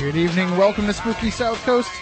Good evening. Welcome to Spooky South Coast.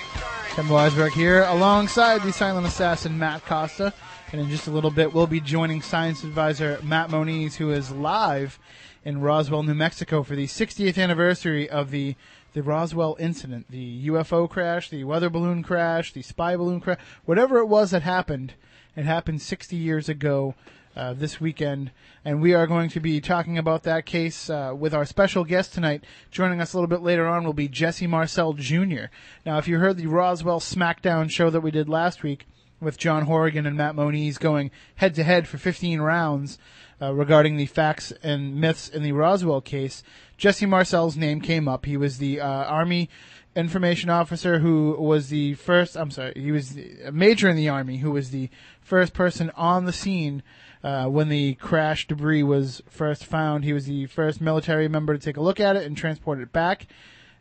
Tim Weisberg here alongside the silent assassin Matt Costa. And in just a little bit, we'll be joining science advisor Matt Moniz, who is live in Roswell, New Mexico for the 60th anniversary of the, the Roswell incident, the UFO crash, the weather balloon crash, the spy balloon crash, whatever it was that happened. It happened 60 years ago uh, this weekend, and we are going to be talking about that case uh, with our special guest tonight. Joining us a little bit later on will be Jesse Marcel Jr. Now, if you heard the Roswell SmackDown show that we did last week with John Horrigan and Matt Moniz going head to head for 15 rounds uh, regarding the facts and myths in the Roswell case, Jesse Marcel's name came up. He was the uh, Army information officer who was the first, I'm sorry, he was a major in the Army who was the first person on the scene uh, when the crash debris was first found. He was the first military member to take a look at it and transport it back.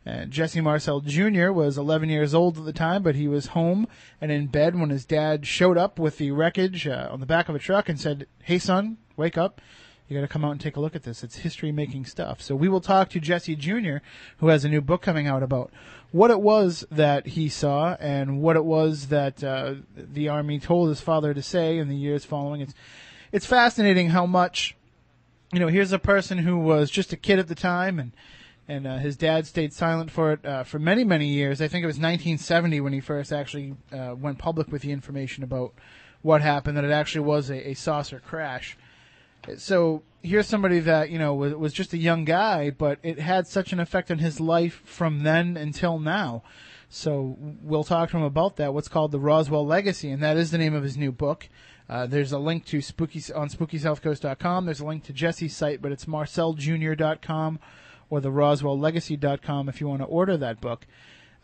Uh, Jesse Marcel Jr. was 11 years old at the time, but he was home and in bed when his dad showed up with the wreckage uh, on the back of a truck and said, Hey son, wake up. You gotta come out and take a look at this. It's history making stuff. So we will talk to Jesse Jr., who has a new book coming out about what it was that he saw and what it was that uh, the Army told his father to say in the years following. It's, it's fascinating how much, you know, here's a person who was just a kid at the time and and uh, his dad stayed silent for it uh, for many many years. I think it was 1970 when he first actually uh, went public with the information about what happened that it actually was a, a saucer crash. So here's somebody that you know was, was just a young guy, but it had such an effect on his life from then until now. So we'll talk to him about that. What's called the Roswell Legacy, and that is the name of his new book. Uh, there's a link to spooky on SpookySouthCoast.com. There's a link to Jesse's site, but it's MarcelJr.com or the RoswellLegacy.com if you want to order that book.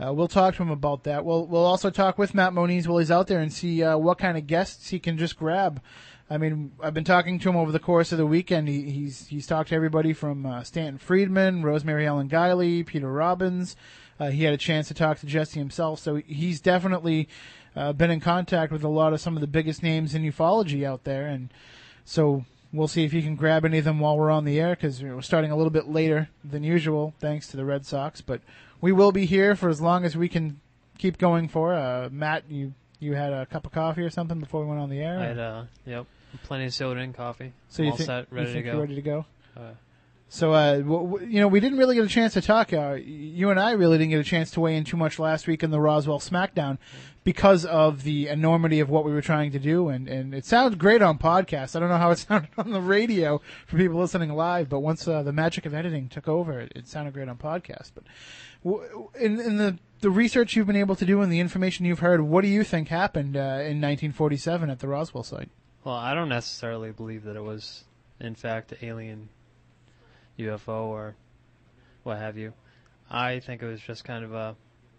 Uh, we'll talk to him about that. We'll we'll also talk with Matt Moniz while he's out there and see uh, what kind of guests he can just grab. I mean, I've been talking to him over the course of the weekend. He, he's he's talked to everybody from uh, Stanton Friedman, Rosemary Ellen Guiley, Peter Robbins. Uh, he had a chance to talk to Jesse himself, so he's definitely uh, been in contact with a lot of some of the biggest names in ufology out there, and so we'll see if he can grab any of them while we're on the air because we're starting a little bit later than usual, thanks to the Red Sox. But we will be here for as long as we can keep going for. Uh, Matt, you you had a cup of coffee or something before we went on the air. I had, uh, yep, plenty of soda and coffee. so you all think, set, ready you think to you're go. ready to go? Uh, So, uh, w- w- you know, we didn't really get a chance to talk. Uh, you and I really didn't get a chance to weigh in too much last week in the Roswell SmackDown because of the enormity of what we were trying to do. And, and it sounds great on podcast. I don't know how it sounded on the radio for people listening live, but once uh, the magic of editing took over, it, it sounded great on podcast. But w- in, in the, the research you've been able to do and the information you've heard, what do you think happened uh, in 1947 at the Roswell site? well, I don't necessarily believe that it was, in fact, alien UFO or what have you. I think it was just kind of a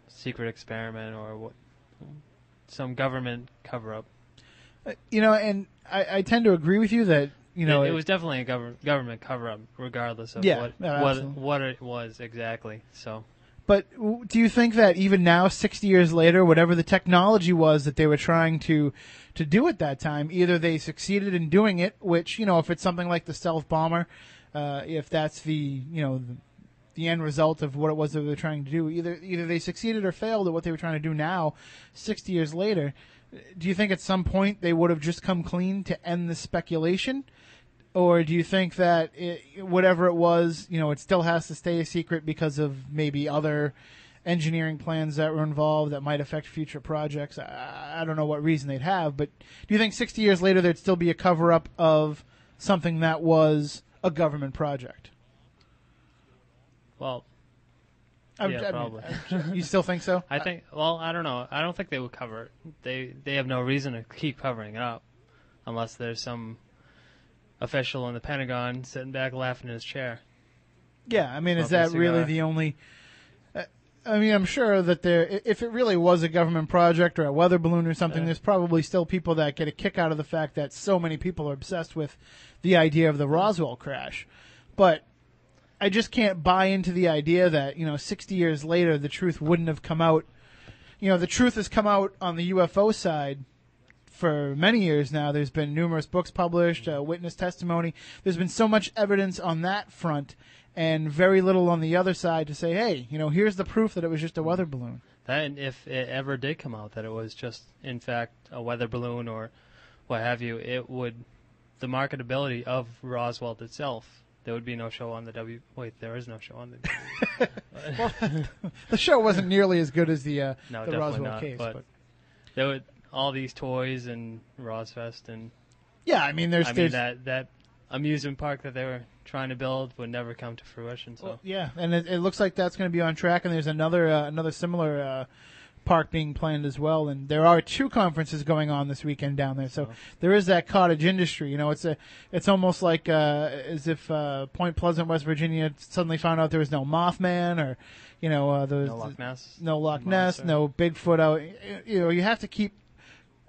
secret experiment or what, some government cover-up. Uh, You know, and I, I tend to agree with you that, you know, it, it was definitely a government government cover-up, regardless of Yeah, what no, what what it was exactly. So. But do you think that even now, 60 years later, whatever the technology was that they were trying to to do at that time, either they succeeded in doing it, which you know, if it's something like the stealth bomber, uh, if that's the you know the, the end result of what it was that they were trying to do, either either they succeeded or failed at what they were trying to do now, 60 years later. Do you think at some point they would have just come clean to end the speculation? or do you think that it, whatever it was, you know, it still has to stay a secret because of maybe other engineering plans that were involved that might affect future projects? I, I don't know what reason they'd have, but do you think 60 years later there'd still be a cover up of something that was a government project? Well, I'm- Yeah, I mean, probably. You still think so? I think. Well, I don't know. I don't think they would cover it. They they have no reason to keep covering it up, unless there's some official in the Pentagon sitting back laughing in his chair. Yeah, I mean, is that really the only I mean, I'm sure that there, if it really was a government project or a weather balloon or something, Yeah. there's probably still people that get a kick out of the fact that so many people are obsessed with the idea of the Roswell crash. But I just can't buy into the idea that, you know, 60 years later, the truth wouldn't have come out. You know, the truth has come out on the UFO side for many years now. There's been numerous books published, uh, witness testimony. There's been so much evidence on that front and very little on the other side to say, hey, you know, here's the proof that it was just a weather balloon. That and if it ever did come out that it was just in fact a weather balloon or what have you, it would the marketability of Roswell itself. There would be no show on the W. Wait, there is no show on the. w. The show wasn't nearly as good as the uh, No, the definitely Roswell not, case, but- but there would all these toys and Rosfest and yeah, I mean, there's, I mean there's that that amusement park that they were trying to build would never come to fruition. So Well, yeah, and it, it looks like that's going to be on track. And there's another uh, another similar uh, park being planned as well. And there are two conferences going on this weekend down there. So there is that cottage industry. You know, it's a it's almost like uh, as if uh, Point Pleasant, West Virginia, suddenly found out there was no Mothman or you know uh, there no Loch Ness. no Loch Ness, Monster. no Bigfoot out. You know, you have to keep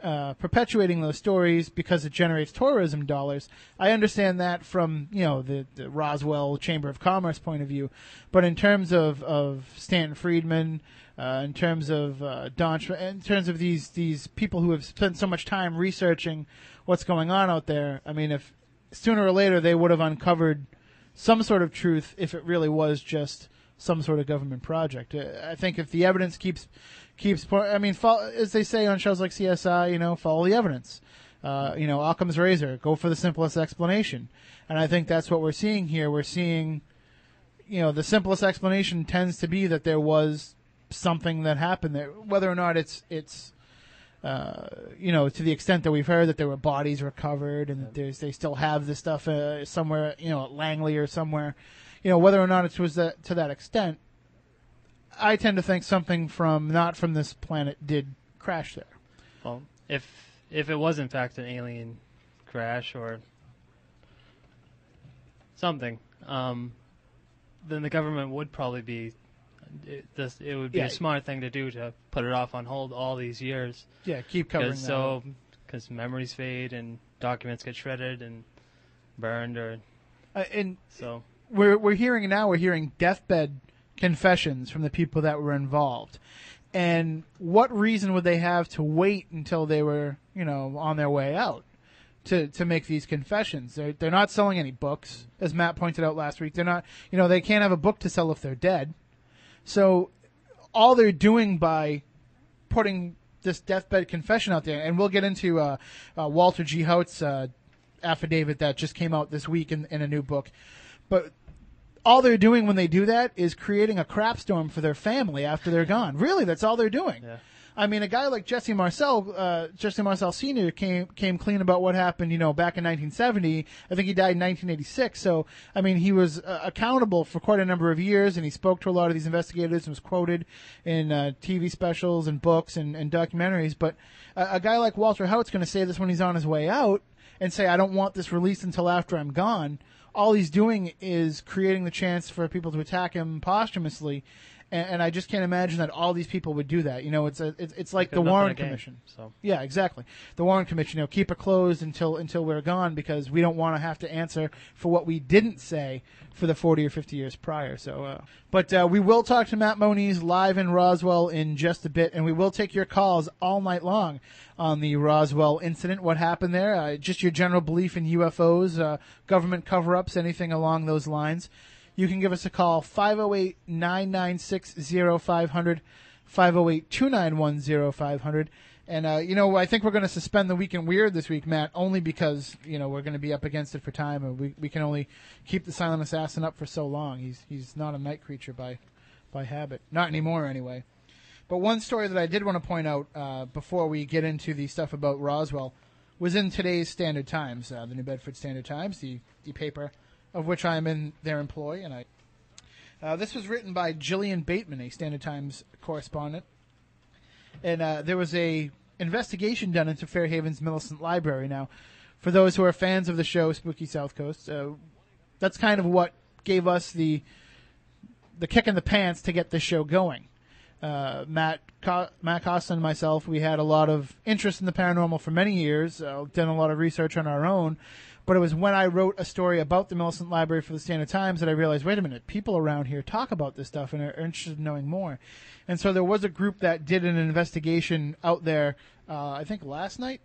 uh, perpetuating those stories because it generates tourism dollars. I understand that from you know the, the Roswell Chamber of Commerce point of view, but in terms of of Stanton Friedman, uh, in terms of uh, Don, in terms of these these people who have spent so much time researching what's going on out there, I mean, if sooner or later they would have uncovered some sort of truth if it really was just some sort of government project. Uh, I think if the evidence keeps keeps, I mean, fo- as they say on shows like CSI, you know, follow the evidence. Uh, you know, Occam's razor, go for the simplest explanation, and I think that's what we're seeing here. We're seeing, you know, the simplest explanation tends to be that there was something that happened there, whether or not it's it's. Uh, you know, to the extent that we've heard that there were bodies recovered and that there's, they still have this stuff uh, somewhere, you know, at Langley or somewhere, you know, whether or not it was that, to that extent, I tend to think something from not from this planet did crash there. Well, if if it was in fact an alien crash or something, um, then the government would probably be. It, this, it would be Yeah. a smart thing to do to put it off on hold all these years, Yeah, keep covering that. so because memories fade and documents get shredded and burned, or Uh, and so. we're we're hearing now we're hearing deathbed confessions from the people that were involved. And what reason would they have to wait until they were, you know, on their way out to to make these confessions? They're they're not selling any books, as Matt pointed out last week. They're not, you know, they can't have a book to sell if they're dead. So all they're doing by putting this deathbed confession out there, and we'll get into uh, uh, Walter G. Haut's uh, affidavit that just came out this week in, in a new book. But all they're doing when they do that is creating a crap storm for their family after they're gone. Really, that's all they're doing. Yeah. I mean, a guy like Jesse Marcel, uh, Jesse Marcel Sr. came came clean about what happened, you know, back in 1970. I think he died in 1986. So, I mean, he was uh, accountable for quite a number of years, and he spoke to a lot of these investigators and was quoted in uh, TV specials and books and, and documentaries. But a, a guy like Walter Haut's going to say this when he's on his way out and say, "I don't want this released until after I'm gone." All he's doing is creating the chance for people to attack him posthumously. And, and I just can't imagine that all these people would do that. You know, it's a, it's, it's like the Warren gain, Commission. So Yeah, exactly. The Warren Commission, you know, keep it closed until until we're gone because we don't want to have to answer for what we didn't say for the 40 or 50 years prior. So, uh, but uh, we will talk to Matt Moniz live in Roswell in just a bit, and we will take your calls all night long on the Roswell incident. What happened there? Uh, just your general belief in UFOs, uh, government cover-ups, anything along those lines. You can give us a call 508 996 0500, 508 291 0500. And, uh, you know, I think we're going to suspend the Week in Weird this week, Matt, only because, you know, we're going to be up against it for time. And we, we can only keep the Silent Assassin up for so long. He's, he's not a night creature by, by habit. Not anymore, anyway. But one story that I did want to point out uh, before we get into the stuff about Roswell was in today's Standard Times, uh, the New Bedford Standard Times, the, the paper of which I am in their employ. And I, uh, this was written by Jillian Bateman, a Standard Times correspondent. And uh, there was a investigation done into Fairhaven's Millicent Library. Now, for those who are fans of the show Spooky South Coast, uh, that's kind of what gave us the the kick in the pants to get this show going. uh, Matt Co- Matt Costa and myself, we had a lot of interest in the paranormal for many years. Uh, done a lot of research on our own. But it was when I wrote a story about the Millicent Library for the Standard Times that I realized, wait a minute, people around here talk about this stuff and are interested in knowing more. And so there was a group that did an investigation out there, uh, I think last night.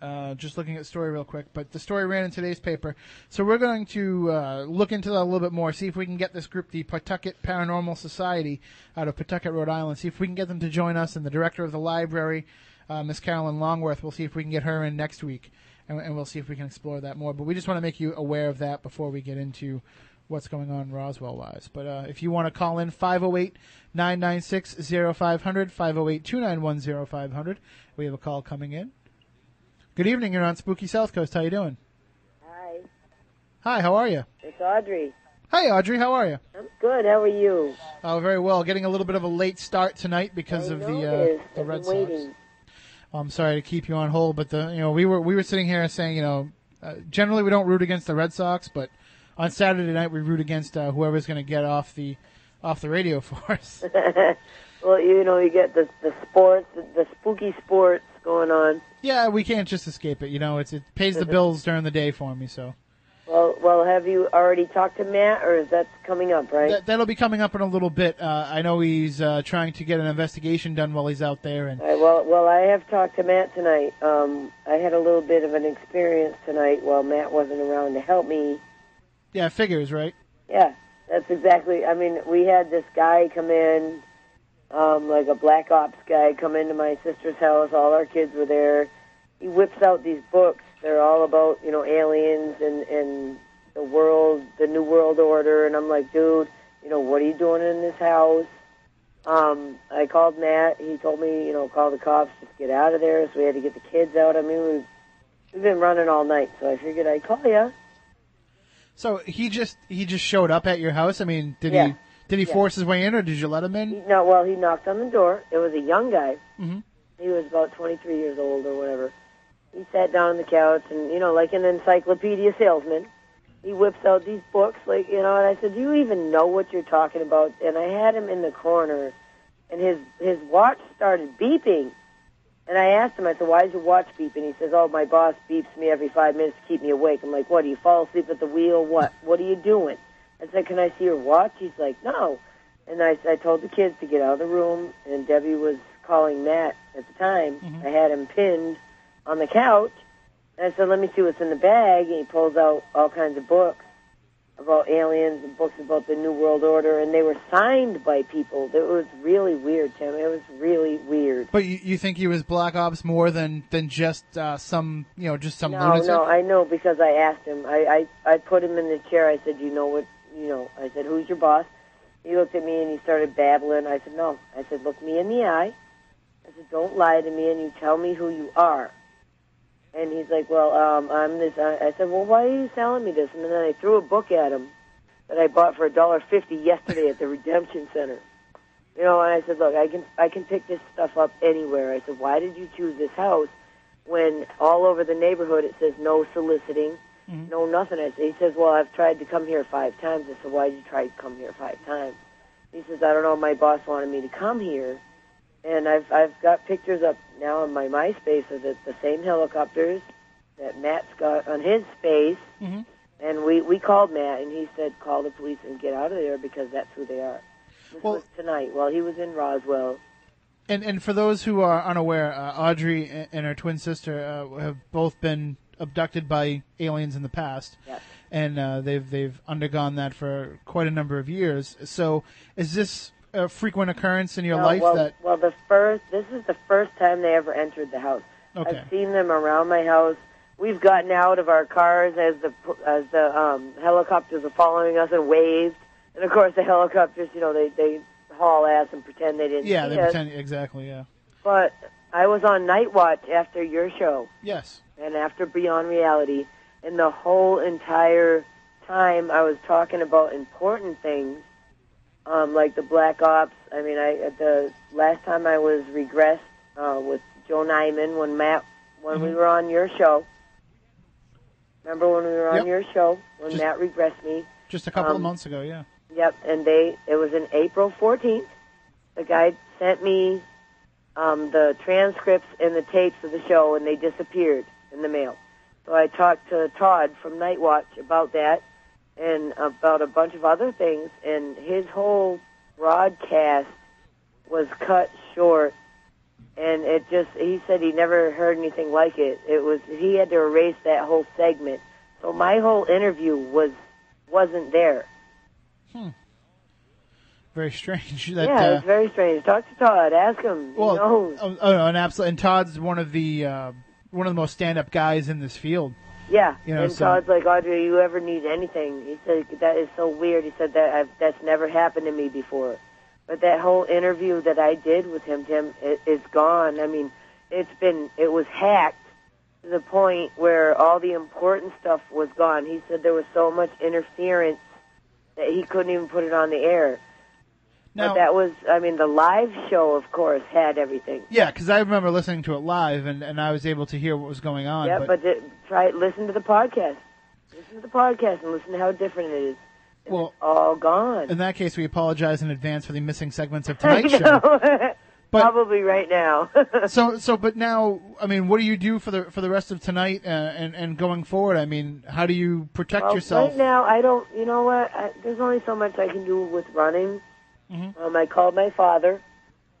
Uh, just looking at the story real quick, but the story ran in today's paper. So we're going to uh, look into that a little bit more, see if we can get this group, the Pawtucket Paranormal Society, out of Pawtucket, Rhode Island, see if we can get them to join us. And the director of the library, uh, Miss Carolyn Longworth, we'll see if we can get her in next week, and, and we'll see if we can explore that more. But we just want to make you aware of that before we get into what's going on Roswell wise. But uh, if you want to call in 508 996 0500, 508 291 0500, we have a call coming in. Good evening. You're on Spooky South Coast. How you doing? Hi, Hi. How are you? it's Audrey. Hi, Audrey. How are you? I'm good. How are you? Oh, very well. Getting a little bit of a late start tonight because I of the uh, the I've Red Sox. waiting. I'm sorry to keep you on hold, but the you know we were we were sitting here saying you know uh, generally we don't root against the Red Sox, but on Saturday night we root against uh, whoever's going to get off the off the radio for us. Well, you know, you get the the sports, the, the spooky sports going on. yeah, we can't just escape it. You know, it's it pays the bills during the day for me. So Well, well, have you already talked to Matt, or is that coming up? Right? that, that'll be coming up in a little bit. Uh, I know he's uh, trying to get an investigation done while he's out there, and right, well, well, I have talked to Matt tonight. Um, I had a little bit of an experience tonight while Matt wasn't around to help me. yeah, figures right. Yeah, that's exactly. I mean, we had this guy come in, um, like a black ops guy, come into my sister's house. All our kids were there. He whips out these books. They're all about you know aliens and and the world, the new world order. And I'm like, dude, you know, what are you doing in this house? Um, I called Matt. He told me, you know, call the cops, just get out of there. So we had to get the kids out. I mean, we've, we've been running all night, so I figured I'd call you. So he just he just showed up at your house. I mean, did Yeah. he did he Yeah. force his way in, or did you let him in? He, no, well, he knocked on the door. It was a young guy. Mhm. He was about 23 years old or whatever. He sat down on the couch and, you know, like an encyclopedia salesman, he whips out these books, like, you know, and I said, do you even know what you're talking about? And I had him in the corner, and his, his watch started beeping. And I asked him, I said, why is your watch beeping? He says, oh, my boss beeps me every five minutes to keep me awake. I'm like, what, do you fall asleep at the wheel? What? What are you doing? I said, can I see your watch? He's like, no. And I, I told the kids to get out of the room, and Debbie was calling Matt at the time. Mm-hmm. I had him pinned on the couch, and I said, let me see what's in the bag. And he pulls out all kinds of books about aliens and books about the New World Order, and they were signed by people. It was really weird, Tim. It was really weird. But you, you think he was Black Ops more than than just uh, some you know just some no, lunatic? no, I know because I asked him. I, I I put him in the chair. I said, you know what? You know, I said, who's your boss? He looked at me and he started babbling. I said, no. I said, look me in the eye. I said, don't lie to me and you tell me who you are. And he's like, well, um, I'm this. I I said, well, why are you telling me this? And then I threw a book at him that I bought for a dollar fifty yesterday at the Redemption Center. You know, and I said, look, I can I can pick this stuff up anywhere. I said, why did you choose this house when all over the neighborhood it says no soliciting, no nothing? I said, he says, well, I've tried to come here five times. I said, why did you try to come here five times? He says, I don't know. My boss wanted me to come here, and I've I've got pictures up now on my MySpace of the, the same helicopters that Matt's got on his space. Mhm. And we we called Matt, and he said, call the police and get out of there because that's who they are. This Well- was tonight while he was in Roswell. And and for those who are unaware, uh, Audrey and her twin sister uh, have both been abducted by aliens in the past, Yes. and uh, they've they've undergone that for quite a number of years. So, is this a frequent occurrence in your No, life well, that? well, the first this is the first time they ever entered the house. Okay. I've seen them around my house. We've gotten out of our cars as the as the um, helicopters are following us and waved. And of course, the helicopters, you know, they they haul ass and pretend they didn't Yeah, they us. pretend exactly. Yeah. But I was on night watch after your show Yes. and after Beyond Reality, and the whole entire time I was talking about important things, um, like the Black Ops. I mean, I at the last time I was regressed uh, with Joe Nyman when Matt when we Mhm. were on your show. Remember when we were on Yep. your show when Just- Matt regressed me? Just a couple of Um, months ago. Yeah. Yep, and they it was in April 14th, the guy sent me um, the transcripts and the tapes of the show, and they disappeared in the mail. So I talked to Todd from Night Watch about that and about a bunch of other things, and his whole broadcast was cut short. And it just, he said he never heard anything like it. It was, he had to erase that whole segment. So my whole interview was, wasn't there. Hmm. Very strange. That, yeah, uh, it's very strange. Talk to Todd. Ask him. well, oh, oh no, and absolutely. And Todd's one of the uh, one of the most stand-up guys in this field. Yeah, You know, and so- Todd's like, Audrey, you ever need anything? He said that is so weird. He said that I've, that's never happened to me before. But that whole interview that I did with him, Tim, it, it's gone. I mean, it's been it was hacked to the point where all the important stuff was gone. He said there was so much interference that he couldn't even put it on the air. Now, but that was, I mean, the live show, of course, had everything. yeah, because I remember listening to it live, and, and I was able to hear what was going on. Yeah, but, but, the, try listen to the podcast. Listen to the podcast and listen to how different it is. And Well- it's all gone. in that case, we apologize in advance for the missing segments of tonight's show. But- Probably right now. So, so, but now, I mean, what do you do for the for the rest of tonight uh, and and going forward? I mean, how do you protect well, yourself? right now, I don't. You know what? I, there's only so much I can do with running. Mhm. Um, I called my father.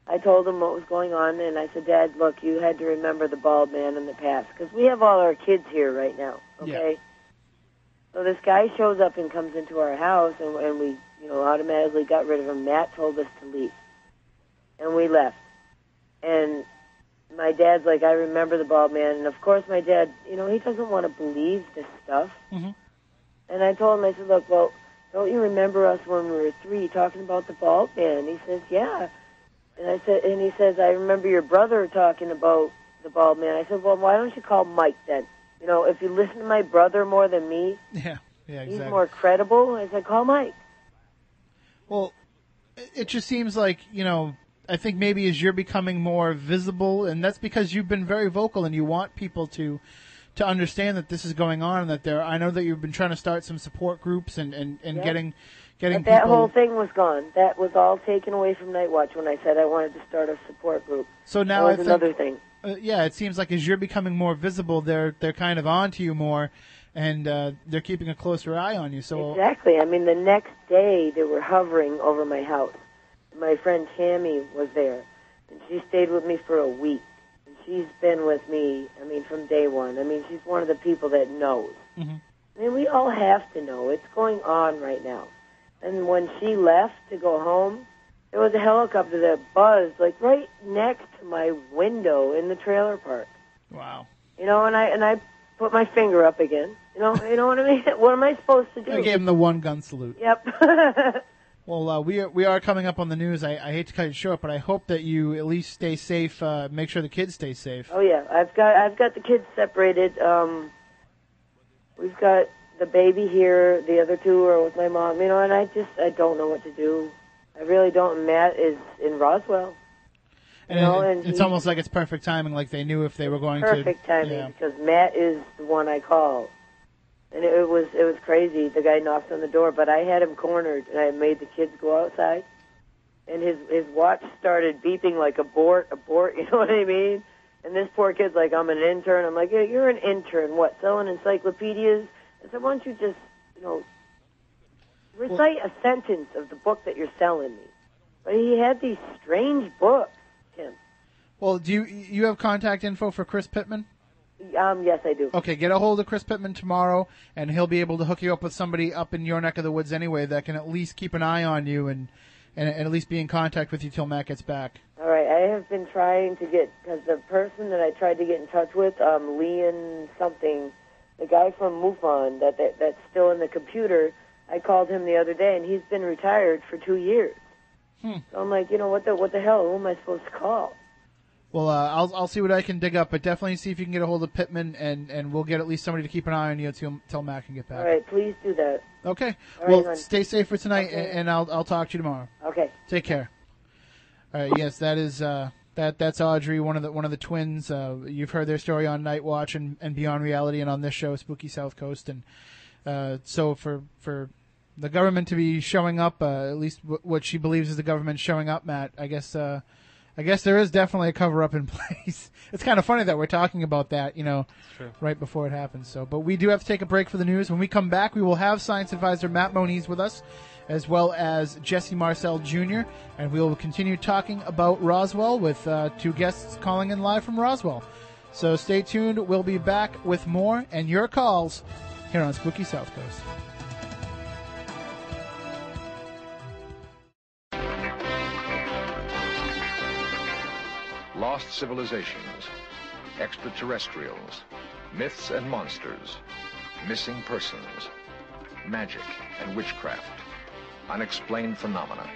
I told him what was going on, and I said, Dad, look, you had to remember the bald man in the past because we have all our kids here right now. Okay. So this guy shows up and comes into our house, and, and we, you know, automatically got rid of him. Matt told us to leave, and we left. And my dad's like, I remember the bald man, and of course my dad, you know, he doesn't want to believe this stuff. Mhm. And I told him, I said, look, well, don't you remember us when we were three talking about the bald man? He says, yeah. And I said, and he says, I remember your brother talking about the bald man. I said, well, why don't you call Mike then? You know, if you listen to my brother more than me, Yeah, yeah, exactly. he's more credible. I said, call Mike. Well, it- it just seems like you know. I think maybe as you're becoming more visible, and that's because you've been very vocal, and you want people to to understand that this is going on, and that there. I know that you've been trying to start some support groups and and, and Yeah. getting getting But that people. whole thing was gone. That was all taken away from Night Watch when I said I wanted to start a support group. so now that I think, another thing. uh, yeah, it seems like as you're becoming more visible, they're they're kind of onto you more, and uh, they're keeping a closer eye on you. So Exactly. I mean, the next day they were hovering over my house. My friend Tammy was there, and she stayed with me for a week. She's been with me, I mean, from day one. I mean, she's one of the people that knows. Mhm. I mean, we all have to know. It's going on right now. And when she left to go home, there was a helicopter that buzzed, like, right next to my window in the trailer park. wow, You know, and I and I put my finger up again. You know, you know what I mean? What am I supposed to do? I gave him the one gun salute. Yep. Well, uh, we are, we are coming up on the news. I, I hate to cut it short, but I hope that you at least stay safe. Uh, make sure the kids stay safe. oh yeah, I've got I've got the kids separated. Um, we've got the baby here. The other two are with my mom. You know, and I just I don't know what to do. I really don't. Matt is in Roswell. and know, it- and it's almost like it's perfect timing, like they knew if they were going Perfect to. timing Yeah. because Matt is the one I called. And it was it was crazy. The guy knocked on the door, but I had him cornered, and I made the kids go outside. And his his watch started beeping like abort, abort. You know what I mean? And this poor kid's like, "I'm an intern." I'm like, yeah, "You're an intern. What? Selling encyclopedias?" I said, "Why don't you just, you know, recite a sentence of the book that you're selling me?" But he had these strange books, Tim. Well, do you you have contact info for Chris Pittman? Um, yes, I do. Okay, get a hold of Chris Pittman tomorrow, and he'll be able to hook you up with somebody up in your neck of the woods anyway that can at least keep an eye on you and and, and at least be in contact with you till Matt gets back. All right, I have been trying to get because the person that I tried to get in touch with, um, Leon something, the guy from MUFON that, that that's still in the computer. I called him the other day, and he's been retired for two years. Hmm. So I'm like, you know what the what the hell? Who am I supposed to call? Well, uh, I'll I'll see what I can dig up, but definitely see if you can get a hold of Pittman, and, and we'll get at least somebody to keep an eye on you till till Matt can get back. All right, please do that. Okay. All right, well, hon. stay safe for tonight, Okay. and, and I'll I'll talk to you tomorrow. Okay. Take care. All right. Yes, that is uh, that that's Audrey, one of the one of the twins. Uh, you've heard their story on Night Watch and, and Beyond Reality, and on this show, Spooky South Coast. And uh, so for for the government to be showing up. Uh, at least w- what she believes is the government showing up. Matt, I guess. I guess there is definitely a cover up in place. it's kind of funny that we're talking about that, you know, right before it happens. So, but we do have to take a break for the news. When we come back, we will have science advisor Matt Moniz with us, as well as Jesse Marcel Jr., and we will continue talking about Roswell with uh, two guests calling in live from Roswell. So stay tuned. We'll be back with more and your calls here on Spooky South Coast. Lost civilizations, extraterrestrials, myths and monsters, missing persons, magic and witchcraft, unexplained phenomena.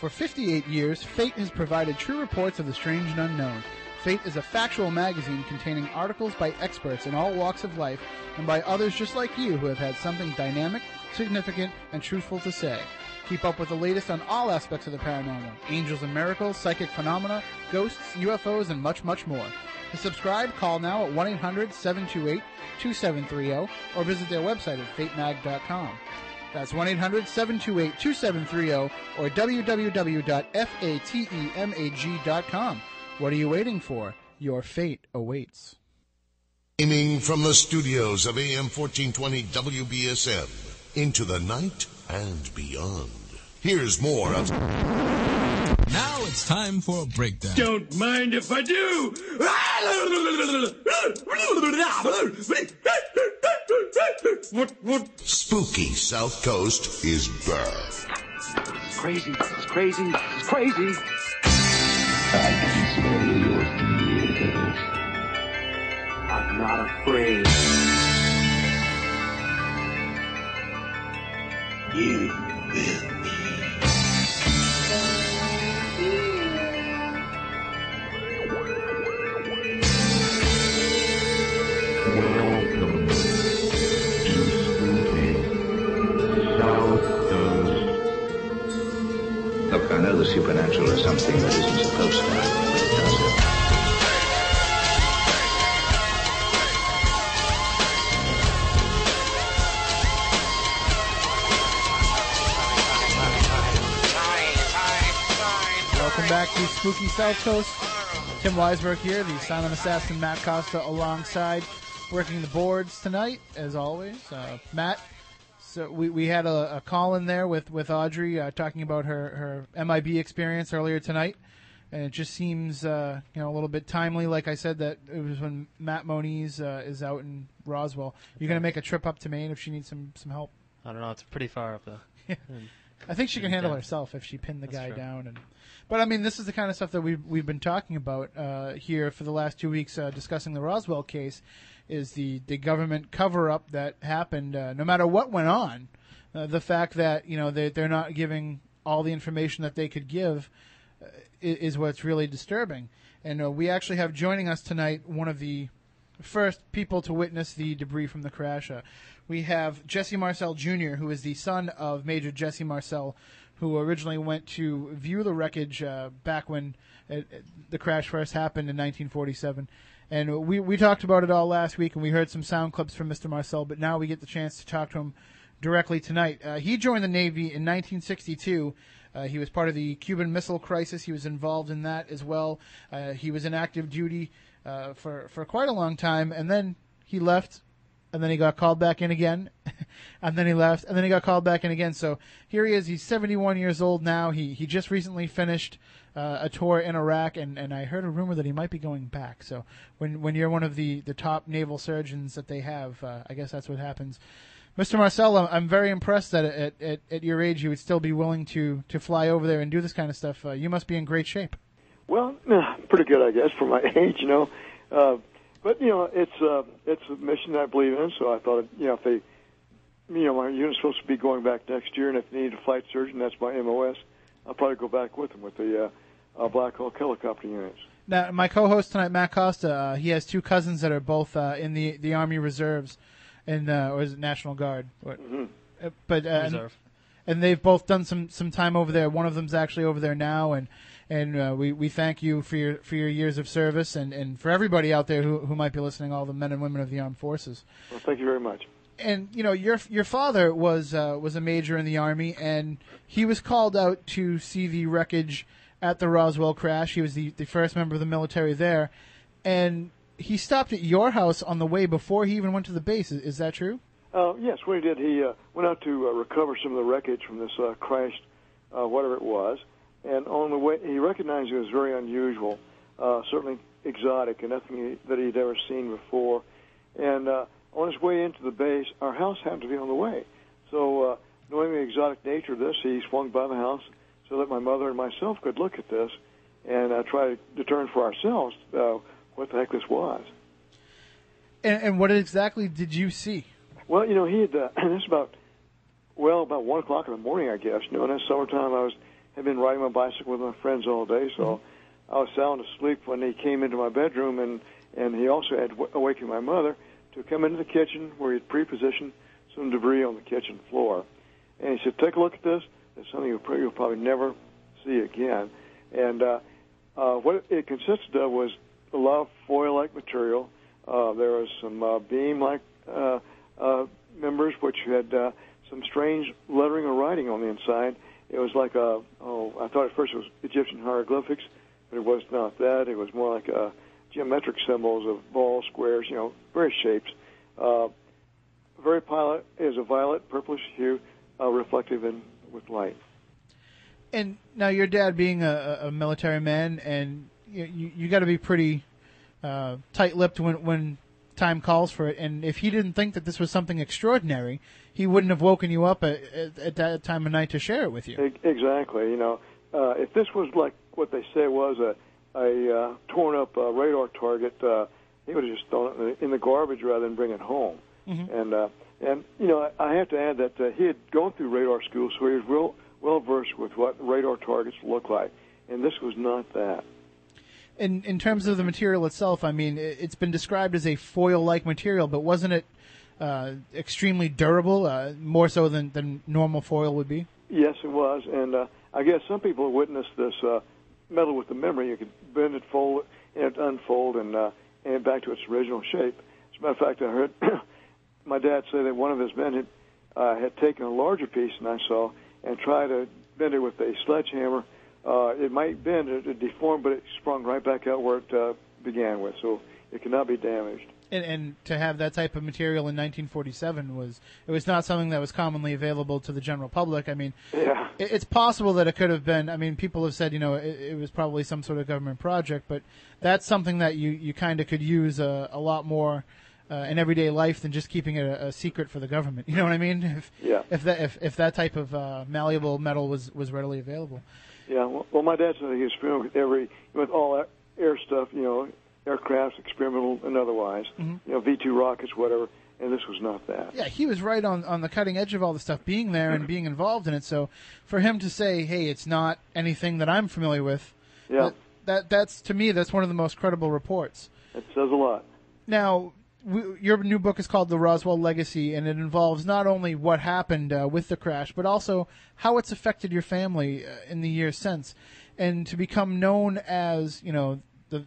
For 58 years, Fate has provided true reports of the strange and unknown. Fate is a factual magazine containing articles by experts in all walks of life and by others just like you who have had something dynamic, significant, and truthful to say. Keep up with the latest on all aspects of the paranormal angels and miracles, psychic phenomena, ghosts, UFOs, and much, much more. To subscribe, call now at 1 800 728 2730 or visit their website at fatemag.com. That's 1 800 728 2730 or www.fatemag.com. What are you waiting for? Your fate awaits. Aiming from the studios of AM 1420 WBSM into the night and beyond. Here's more of Now it's time for a breakdown. Don't mind if I do. What? What? Spooky South Coast is back. It's crazy. It's crazy. It's crazy. I can smell your fear. I'm not afraid. You will be. Look, I know the supernatural is something that isn't supposed to happen. Welcome back to Spooky South Coast. Tim Weisberg here, the silent assassin Matt Costa alongside, working the boards tonight, as always. Uh, Matt, so we, we had a, a call in there with, with Audrey uh, talking about her, her MIB experience earlier tonight. And it just seems, uh, you know, a little bit timely. Like I said, that it was when Matt Moniz uh, is out in Roswell. You're going to make a trip up to Maine if she needs some, some help. I don't know. It's pretty far up though. I think she can handle herself if she pinned the That's guy true. down. And but I mean, this is the kind of stuff that we've we've been talking about uh, here for the last two weeks, uh, discussing the Roswell case. Is the the government cover up that happened? Uh, no matter what went on, uh, the fact that you know they they're not giving all the information that they could give uh, is what's really disturbing. And uh, we actually have joining us tonight one of the first people to witness the debris from the crash. We have Jesse Marcel Jr., who is the son of Major Jesse Marcel, who originally went to view the wreckage uh, back when it, it- the crash first happened in 1947. And we, we talked about it all last week, and we heard some sound clips from Mr. Marcel, but now we get the chance to talk to him directly tonight. Uh, he joined the Navy in 1962. Uh, he was part of the Cuban Missile Crisis. He was involved in that as well. Uh, he was in active duty uh, for for quite a long time, and then he left, and then he got called back in again, and then he left, and then he got called back in again. So here he is. He's 71 years old now. He he just recently finished uh, a tour in Iraq, and, and I heard a rumor that he might be going back. So when when you're one of the, the top naval surgeons that they have, uh, I guess that's what happens. Mr. Marcello, I'm very impressed that at, at, at your age you would still be willing to, to fly over there and do this kind of stuff. Uh, you must be in great shape. Well, pretty good, I guess, for my age, you know. But you know, it's uh, it's a mission I believe in, so I thought, you know, if they, you know, my unit's supposed to be going back next year, and if they need a flight surgeon, that's my MOS. I'll probably go back with them with the uh, uh, Black Hawk helicopter units. Now, my co-host tonight, Matt Costa, uh, he has two cousins that are both uh, in the, the Army Reserves, and uh, or is it National Guard? What? Uh, But uh, and, Reserve. and they've both done some, some time over there. One of them's actually over there now, and and uh, we, we thank you for your for your years of service, and, and for everybody out there who who might be listening, all the men and women of the armed forces. Well, thank you very much. and you know your your father was uh, was a major in the army, and he was called out to see the wreckage at the Roswell crash. He was the, the first member of the military there, and he stopped at your house on the way before he even went to the base. Is, is that true? Uh, yes, what he did, he uh, went out to uh, recover some of the wreckage from this uh, crashed, uh, whatever it was, and on the way, he recognized it was very unusual, uh, certainly exotic, and nothing he, that he'd ever seen before. And uh, on his way into the base, our house happened to be on the way. So, uh, knowing the exotic nature of this, he swung by the house so that my mother and myself could look at this and uh, try to determine for ourselves uh, what the heck this was. And, and what exactly did you see? Well, you know, he had. Uh, this about well about one o'clock in the morning, I guess. You know, in the summertime, I was had been riding my bicycle with my friends all day, so I was sound asleep when he came into my bedroom, and and he also had w- awakened my mother to come into the kitchen where he had pre-positioned some debris on the kitchen floor, and he said, "Take a look at this. It's something you'll, probably- you'll probably never see again." And uh, uh, what it consisted of was a lot of foil-like material. Uh, there was some uh, beam-like uh, uh, members which had uh, some strange lettering or writing on the inside. It was like a oh, I thought at first it was Egyptian hieroglyphics, but it was not that. It was more like uh, geometric symbols of balls, squares, you know, various shapes. Uh, very pilot is a violet purplish hue, uh, reflective in with light. And now your dad being a, a military man, and you you, you got to be pretty uh, tight-lipped when when time calls for it. And if he didn't think that this was something extraordinary, he wouldn't have woken you up at, at, at that time of night to share it with you. Exactly. You know, uh, if this was like what they say was a a uh, torn up uh, radar target, uh, he would have just thrown it in the, garbage rather than bring it home. Mhm. And uh, and you know, I I have to add that uh, he had gone through radar school, so he was real well versed with what radar targets look like, and this was not that. In in terms of the material itself, I mean, it, it's been described as a foil-like material, but wasn't it uh, extremely durable, uh, more so than than normal foil would be? Yes, it was, and uh, I guess some people witnessed this uh, metal with the memory. You could bend it, fold it, and it unfold, and uh, and back to its original shape. As a matter of fact, I heard my dad say that one of his men had uh, had taken a larger piece than I saw and tried to bend it with a sledgehammer. Uh, it might bend, it, it deformed, but it sprung right back out where it uh, began with, so it cannot be damaged. And, and to have that type of material in 1947 was it was not something that was commonly available to the general public. I mean, Yeah. it, it's possible that it could have been. I mean, people have said you know it, it was probably some sort of government project, but that's something that you you kind of could use a, a lot more. Uh, in everyday life than just keeping it a, a secret for the government. You know what I mean? If, Yeah. If that if, if that type of uh, malleable metal was, was readily available. Yeah, well, well, my dad said he was familiar with every, with all that air stuff, you know, aircrafts, experimental and otherwise, Mhm. you know, V2 rockets, whatever, and this was not that. Yeah, he was right on, on the cutting edge of all the stuff, being there and being involved in it. So for him to say, "Hey, it's not anything that I'm familiar with," Yeah. that, that that's to me that's one of the most credible reports. It says a lot. Now, w- your new book is called The Roswell Legacy, and it involves not only what happened uh, with the crash, but also how it's affected your family uh, in the years since. And to become known as, you know, the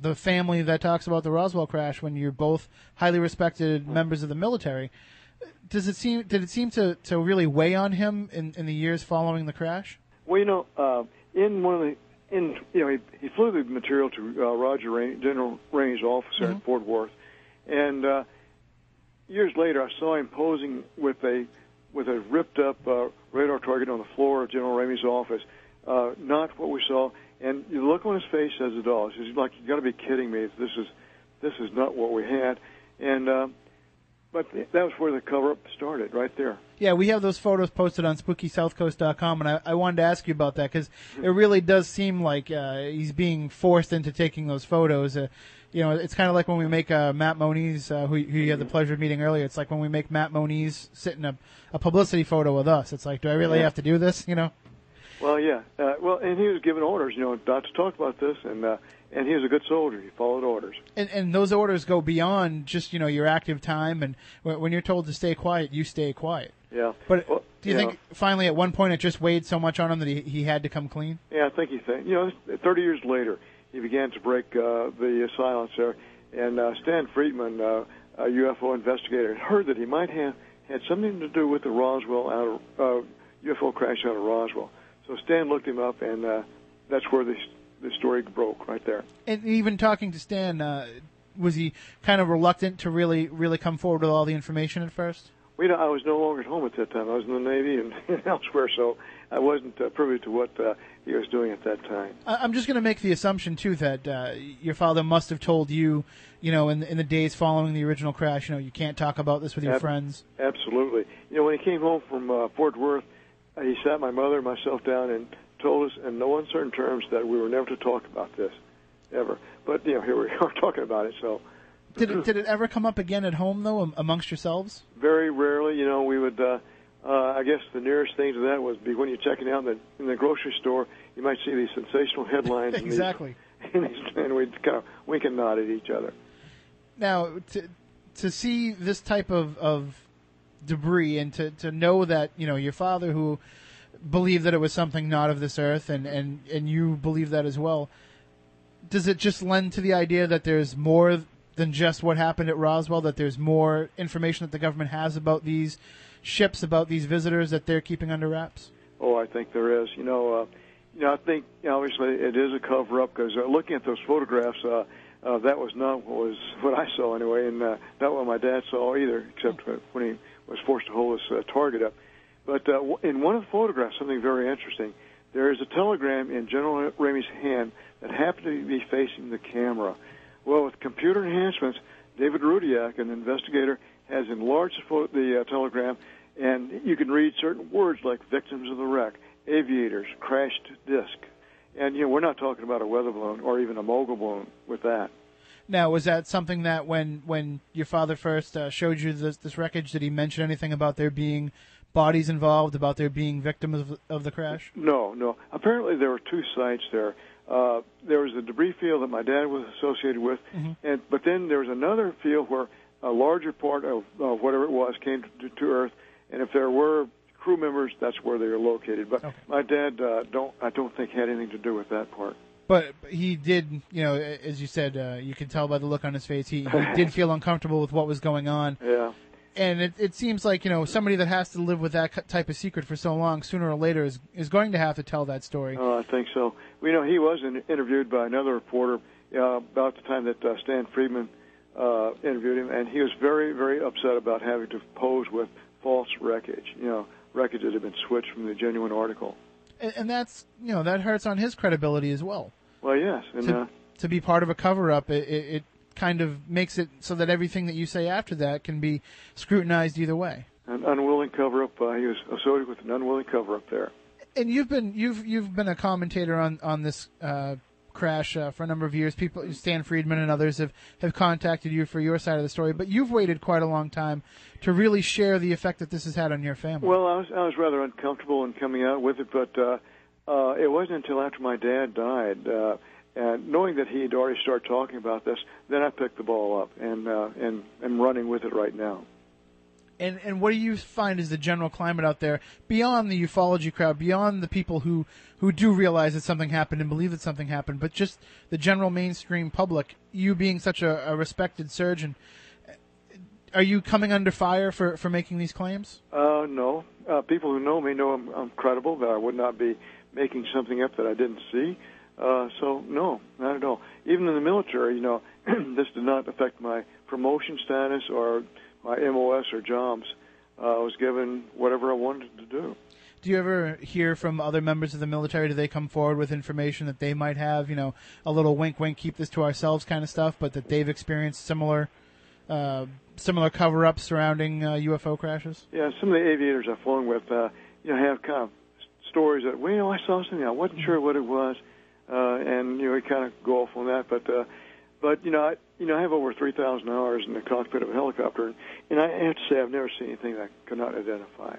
the family that talks about the Roswell crash when you're both highly respected members of the military. Does it seem did it seem to, to really weigh on him in, in the years following the crash? Well, you know, uh, in one of the, in you know, he, he flew the material to uh, Roger Rain, General Ramey's officer Mm-hmm. in Fort Worth, and uh, years later, I saw him posing with a with a ripped up uh, radar target on the floor of General Ramey's office. Uh, not what we saw, and the look on his face says it all. He's like, "You got to be kidding me! This is this is not what we had." And uh, but that was where the cover up started, right there. Yeah, we have those photos posted on SpookySouthCoast.com, and I, I wanted to ask you about that because it really does seem like uh, he's being forced into taking those photos. Uh, you know, it's kind of like when we make uh, Matt Moniz, uh, who, who you had the pleasure of meeting earlier. It's like when we make Matt Moniz sit in a, a publicity photo with us. It's like, do I really Yeah. have to do this? You know? Well, yeah. Uh, well, and he was given orders, you know, not to talk about this, and uh, and he was a good soldier. He followed orders. And, and those orders go beyond just you know your active time, and when you're told to stay quiet, you stay quiet. Yeah. But Well, do you yeah. think finally at one point it just weighed so much on him that he, he had to come clean? Yeah, I think he think. You know, 30 years later, he began to break uh, the silence there, and uh, Stan Friedman uh, a UFO investigator, heard that he might have had something to do with the Roswell out of, uh, UFO crash out of Roswell. So Stan looked him up, and uh, that's where this the story broke right there. And even talking to Stan, uh, was he kind of reluctant to really really come forward with all the information at first? We, I was no longer at home at that time. I was in the Navy and elsewhere, so I wasn't uh, privy to what uh, he was doing at that time. I'm just going to make the assumption too that uh, your father must have told you, you know, in in the days following the original crash, you know, you can't talk about this with your Ab- friends. Absolutely. You know, when he came home from uh, Fort Worth, uh, he sat my mother and myself down and told us in no uncertain terms that we were never to talk about this, ever. But you know, here we are talking about it. So Did it did it ever come up again at home though, amongst yourselves? very rarely, you know, we would. Uh, uh, I guess the nearest thing to that would be when you're checking out in the, in the grocery store. You might see these sensational headlines. exactly. And, these, and we'd kind of wink and nod at each other. Now, to to see this type of of debris and to to know that you know your father who believed that it was something not of this earth and and and you believe that as well. Does it just lend to the idea that there's more than just what happened at Roswell? That there's more information that the government has about these ships, about these visitors that they're keeping under wraps? Oh, I think there is. You know, uh, you know, I think obviously it is a cover up because uh, looking at those photographs, uh, uh, that was not what was what I saw anyway, and uh, not what my dad saw either, except uh, when he was forced to hold this uh, target up. But uh, in one of the photographs, something very interesting. There is a telegram in General Ramey's hand that happened to be facing the camera. Well, with computer enhancements, David Rudiak, an investigator, has enlarged the, uh, telegram, and you can read certain words like victims of the wreck, aviators, crashed disc. And, you know, we're not talking about a weather balloon or even a mogul balloon with that. Now, was that something that when when your father first uh, showed you this, this wreckage, did he mention anything about there being bodies involved, about there being victims of, of the crash? No, no. Apparently, there were two sites there. Uh, there was a debris field that my dad was associated with, and but then there was another field where a larger part of uh, whatever it was came to, to Earth, and if there were crew members, that's where they were located. But my dad uh, don't, I don't think had anything to do with that part. But he did, you know, as you said, uh, you can tell by the look on his face, he, he did feel uncomfortable with what was going on. Yeah. And it, it seems like, you know, somebody that has to live with that type of secret for so long, sooner or later, is, is going to have to tell that story. Oh, I think so. We know he was in, interviewed by another reporter uh, about the time that uh, Stan Friedman uh, interviewed him, and he was very, very upset about having to pose with false wreckage. You know, wreckage that had been switched from the genuine article. And, and that's, you know, that hurts on his credibility as well. Well, yes, and to, uh, to be part of a cover up, it, it, it kind of makes it so that everything that you say after that can be scrutinized either way. an unwilling cover-up. Uh, he was associated with an unwilling cover-up there. And you've been you've you've been a commentator on on this uh, crash uh, for a number of years. People, Stan Friedman and others have have contacted you for your side of the story, but you've waited quite a long time to really share the effect that this has had on your family. Well, I was I was rather uncomfortable in coming out with it, but uh, uh, it wasn't until after my dad died, uh, and knowing that he had already started talking about this, then I picked the ball up and uh, and am running with it right now. And and what do you find is the general climate out there beyond the ufology crowd, beyond the people who who do realize that something happened and believe that something happened, but just the general mainstream public? You being such a, a respected surgeon, are you coming under fire for for making these claims? Uh, no, uh, people who know me know I'm, I'm credible. That I would not be making something up that I didn't see. Uh, so no, not at all. Even in the military, you know, this did not affect my promotion status or my MOS or jobs. Uh, I was given whatever I wanted to do. Do you ever hear from other members of the military? Do they come forward with information that they might have, you know, a little wink, wink, keep this to ourselves kind of stuff, but that they've experienced similar, uh, similar cover-ups surrounding uh, UFO crashes? Yeah, some of the aviators I've flown with, uh, you know, have kind of stories that, well, you know, I saw something, I wasn't sure what it was, and you know, we kind of go off on that. But, uh, but you know, I, you know, I have over three thousand hours in the cockpit of a helicopter, and I have to say, I've never seen anything that I could not identify.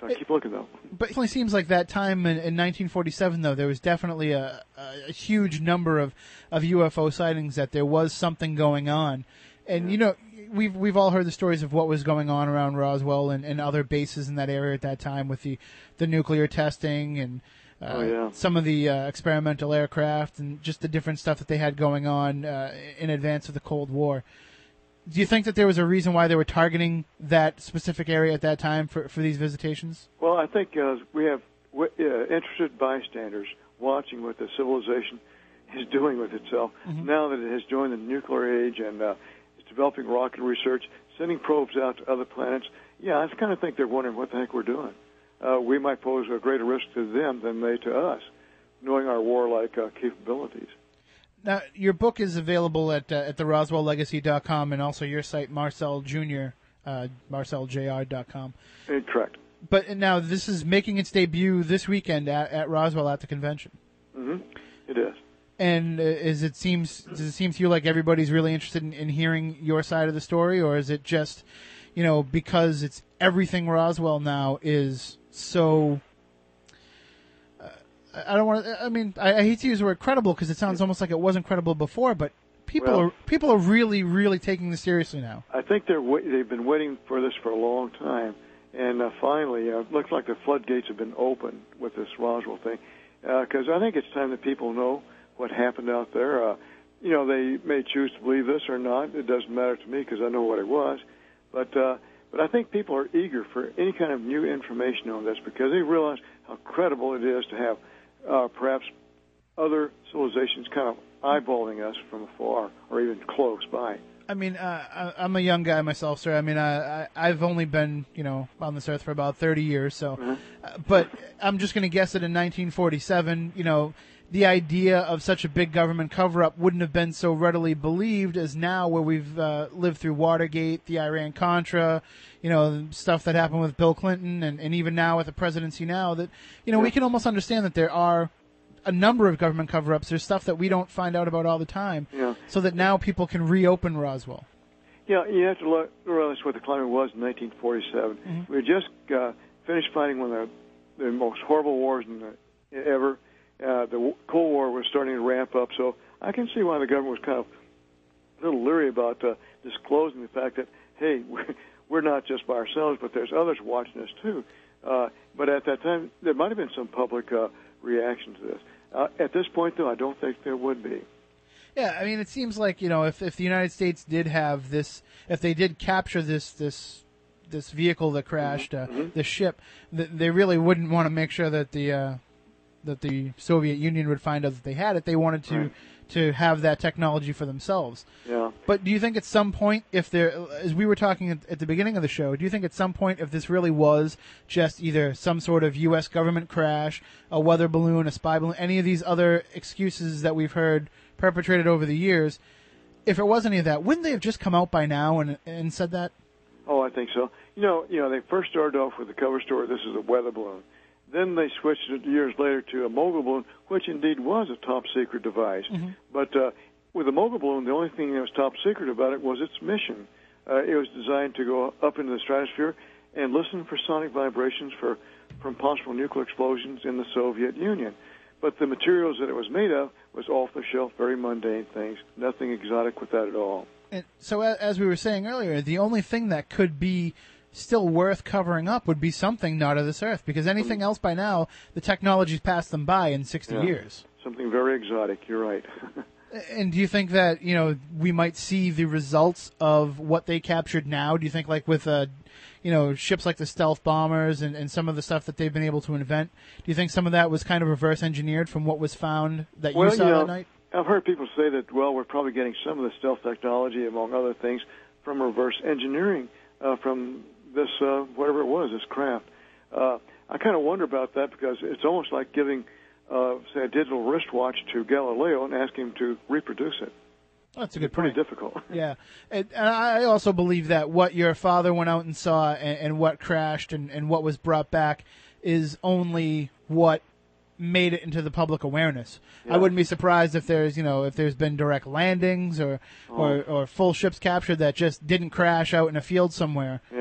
So I keep looking though. But it definitely seems like that time in, in 1947, though, there was definitely a, a, a huge number of, of UFO sightings. That there was something going on, and you know, we've we've all heard the stories of what was going on around Roswell and, and other bases in that area at that time with the the nuclear testing and. Uh, Oh, yeah. Some of the uh, experimental aircraft and just the different stuff that they had going on uh, in advance of the Cold War. Do you think that there was a reason why they were targeting that specific area at that time for, for these visitations? Well, I think uh, we have w- uh, interested bystanders watching what the civilization is doing with itself now that it has joined the nuclear age and uh, is developing rocket research, sending probes out to other planets. Yeah, I kind of think they're wondering what the heck we're doing. Uh, we might pose a greater risk to them than they to us, knowing our warlike uh, capabilities. Now, your book is available at uh, at the RoswellLegacy.com and also your site, Marcel Jr., uh, MarcelJR.com. Correct. But now this is making its debut this weekend at, at Roswell at the convention. hmm It is. And uh, is it seems does it seem to you like everybody's really interested in, in hearing your side of the story, or is it just, you know, because it's everything Roswell now is so. Uh, I don't want to. I mean, I, I hate to use the word credible because it sounds almost like it wasn't credible before, but people Well- are people are really really taking this seriously now. I think they're they've been waiting for this for a long time, and uh, finally, uh, it looks like the floodgates have been opened with this Roswell thing. Because I think it's time that people know what happened out there. Uh, you know, they may choose to believe this or not. It doesn't matter to me because I know what it was. But uh, but I think people are eager for any kind of new information on this because they realize how credible it is to have uh, perhaps other civilizations kind of eyeballing us from afar or even close by. I mean, uh, I, I'm a young guy myself, sir. I mean, I, I, I've only been, you know, on this earth for about 30 years, so. Uh, but I'm just going to guess that in 1947, you know, the idea of such a big government cover-up wouldn't have been so readily believed as now, where we've uh, lived through Watergate, the Iran Contra, you know, stuff that happened with Bill Clinton, and, and even now with the presidency now. That you know, we can almost understand that there are a number of government cover-ups. There's stuff that we don't find out about all the time, Yeah. so that now people can reopen Roswell. Yeah, you have to look, realize what the climate was in 1947. We had just uh, finished fighting one of the, the most horrible wars in the, ever. Uh, the Cold War was starting to ramp up, so I can see why the government was kind of a little leery about uh, disclosing the fact that, hey, we're, we're not just by ourselves, but there's others watching us too. Uh, but at that time, there might have been some public uh, reaction to this. Uh, at this point, though, I don't think there would be. Yeah, I mean, it seems like you know, if if the United States did have this, if they did capture this this this vehicle that crashed, uh, the ship, th- they really wouldn't want to make sure that the uh, that the Soviet Union would find out that they had it. They wanted to Right. to have that technology for themselves. Yeah. But do you think at some point, if there, as we were talking at, at the beginning of the show, do you think at some point, if this really was just either some sort of U.S. government crash, a weather balloon, a spy balloon, any of these other excuses that we've heard perpetrated over the years, if it was any of that, wouldn't they have just come out by now and and said that? Oh, I think so. You know, you know, they first started off with the cover story. This is a weather balloon. Then they switched it years later to a mogul balloon, which indeed was a top secret device. But uh, with the mogul balloon, the only thing that was top secret about it was its mission. Uh, it was designed to go up into the stratosphere and listen for sonic vibrations for from possible nuclear explosions in the Soviet Union. But the materials that it was made of was off the shelf, very mundane things. Nothing exotic with that at all. And so, as we were saying earlier, the only thing that could be still worth covering up would be something not of this earth, because anything else by now, the technology's passed them by in 60 Yeah. years. Something very exotic. You're right. And do you think that you know we might see the results of what they captured now? Do you think, like with uh, you know, ships like the stealth bombers and, and some of the stuff that they've been able to invent? Do you think some of that was kind of reverse engineered from what was found that you saw you know, that night? I've heard people say that. Well, we're probably getting some of the stealth technology, among other things, from reverse engineering uh, from this uh, whatever it was, this craft. Uh, I kind of wonder about that because it's almost like giving, uh, say, a digital wristwatch to Galileo and asking him to reproduce it. Oh, that's a good Pretty difficult. Yeah, and, and I also believe that what your father went out and saw, and, and what crashed, and, and what was brought back, is only what made it into the public awareness. I wouldn't be surprised if there's you know if there's been direct landings or or, or full ships captured that just didn't crash out in a field somewhere, Yeah.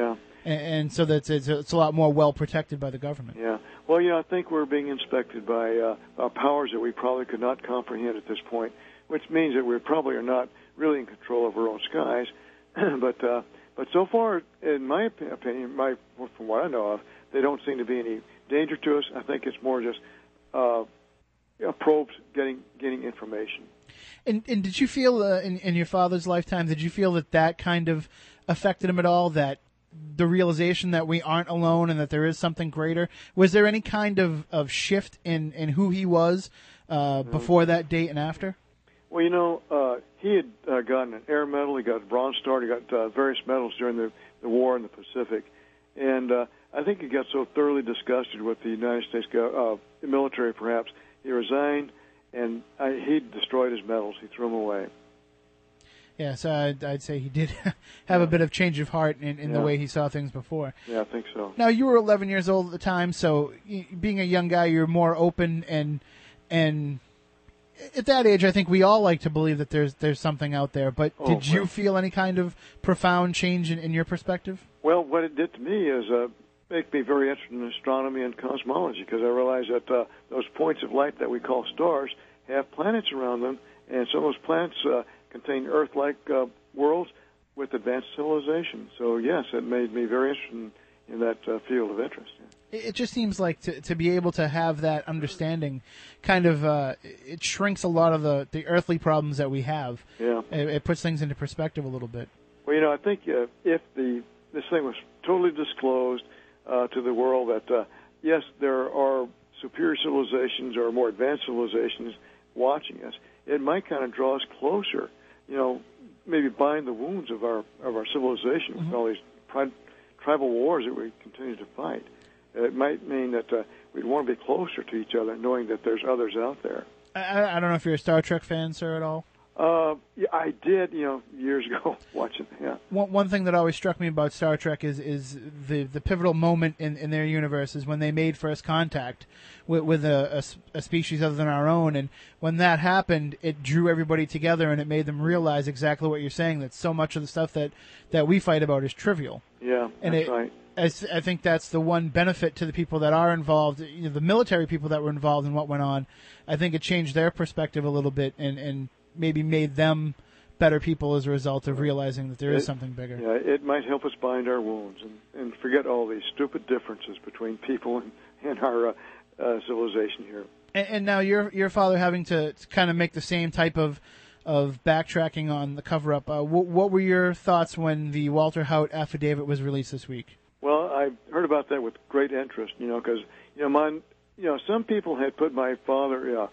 And, and so that's it's, it's a lot more well protected by the government. Yeah. Well, you know, I think we're being inspected by uh, uh, powers that we probably could not comprehend at this point, which means that we probably are not really in control of our own skies. but uh, but so far, in my opi- opinion, my from what I know of, they don't seem to be any danger to us. I think it's more just uh, you know, probes, getting getting information. And, and did you feel uh, in, in your father's lifetime, did you feel that that kind of affected him at all? That the realization that we aren't alone and that there is something greater? Was there any kind of, of shift in, in who he was uh, before that date and after? Well, you know, uh, he had uh, gotten an Air Medal, he got a Bronze Star, he got uh, various medals during the, the war in the Pacific, and uh, I think he got so thoroughly disgusted with the United States go- uh, military, perhaps he resigned, and I, he destroyed his medals. He threw them away. Yes, I'd, I'd say he did have a bit of change of heart in, in the way he saw things before. Yeah, I think so. Now you were 11 years old at the time, so being a young guy, you're more open and and at that age, I think we all like to believe that there's there's something out there. But Oh, did you well. feel any kind of profound change in, in your perspective? Well, what it did to me is uh, make me very interested in astronomy and cosmology because I realized that uh, those points of light that we call stars have planets around them, and some of those planets uh, contain Earth-like uh, worlds with advanced civilization. So yes, it made me very interested in, in that uh, field of interest. It, it just seems like to to be able to have that understanding, kind of uh, it shrinks a lot of the the earthly problems that we have. Yeah. It, it puts things into perspective a little bit. Well, you know, I think uh, if the this thing was totally disclosed uh, to the world that uh, yes, there are superior civilizations or more advanced civilizations watching us, it might kind of draw us closer. You know, maybe bind the wounds of our of our civilization with all these tri- tribal wars that we continue to fight. It might mean that uh, we'd want to be closer to each other, knowing that there's others out there. I- I, I don't know if you're a Star Trek fan, sir, at all. Uh, yeah, I did, you know, years ago watching. Yeah. One, one thing that always struck me about Star Trek is is the the pivotal moment in, in their universe is when they made first contact with, with a a species other than our own, and when that happened, it drew everybody together and it made them realize exactly what you're saying. That so much of the stuff that that we fight about is trivial. Yeah, And that's it, right. I think that's the one benefit to the people that are involved, you know, the military people that were involved in what went on. I think it changed their perspective a little bit and, and maybe made them better people as a result of realizing that there is It- something bigger. Yeah, it might help us bind our wounds and, and forget all these stupid differences between people and, and our uh, uh, civilization here. And, and now your your father having to, to kind of make the same type of of backtracking on the cover up. Uh, what, what were your thoughts when the Walter Haut affidavit was released this week? Well, I heard about that with great interest, you know, because you know, my, you know, some people had put my father uh,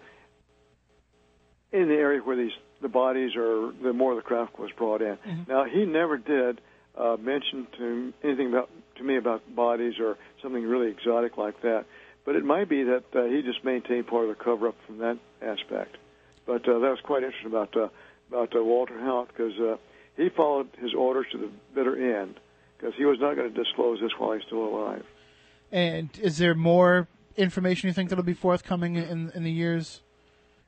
in the area where these the bodies or the more the craft was brought in. Now he never did uh, mention to anything about to me about bodies or something really exotic like that. But it might be that uh, he just maintained part of the cover up from that aspect. But uh, that was quite interesting about uh, about uh, Walter Haut because uh, he followed his orders to the bitter end because he was not going to disclose this while he's still alive. And is there more information you think that'll be forthcoming in in the years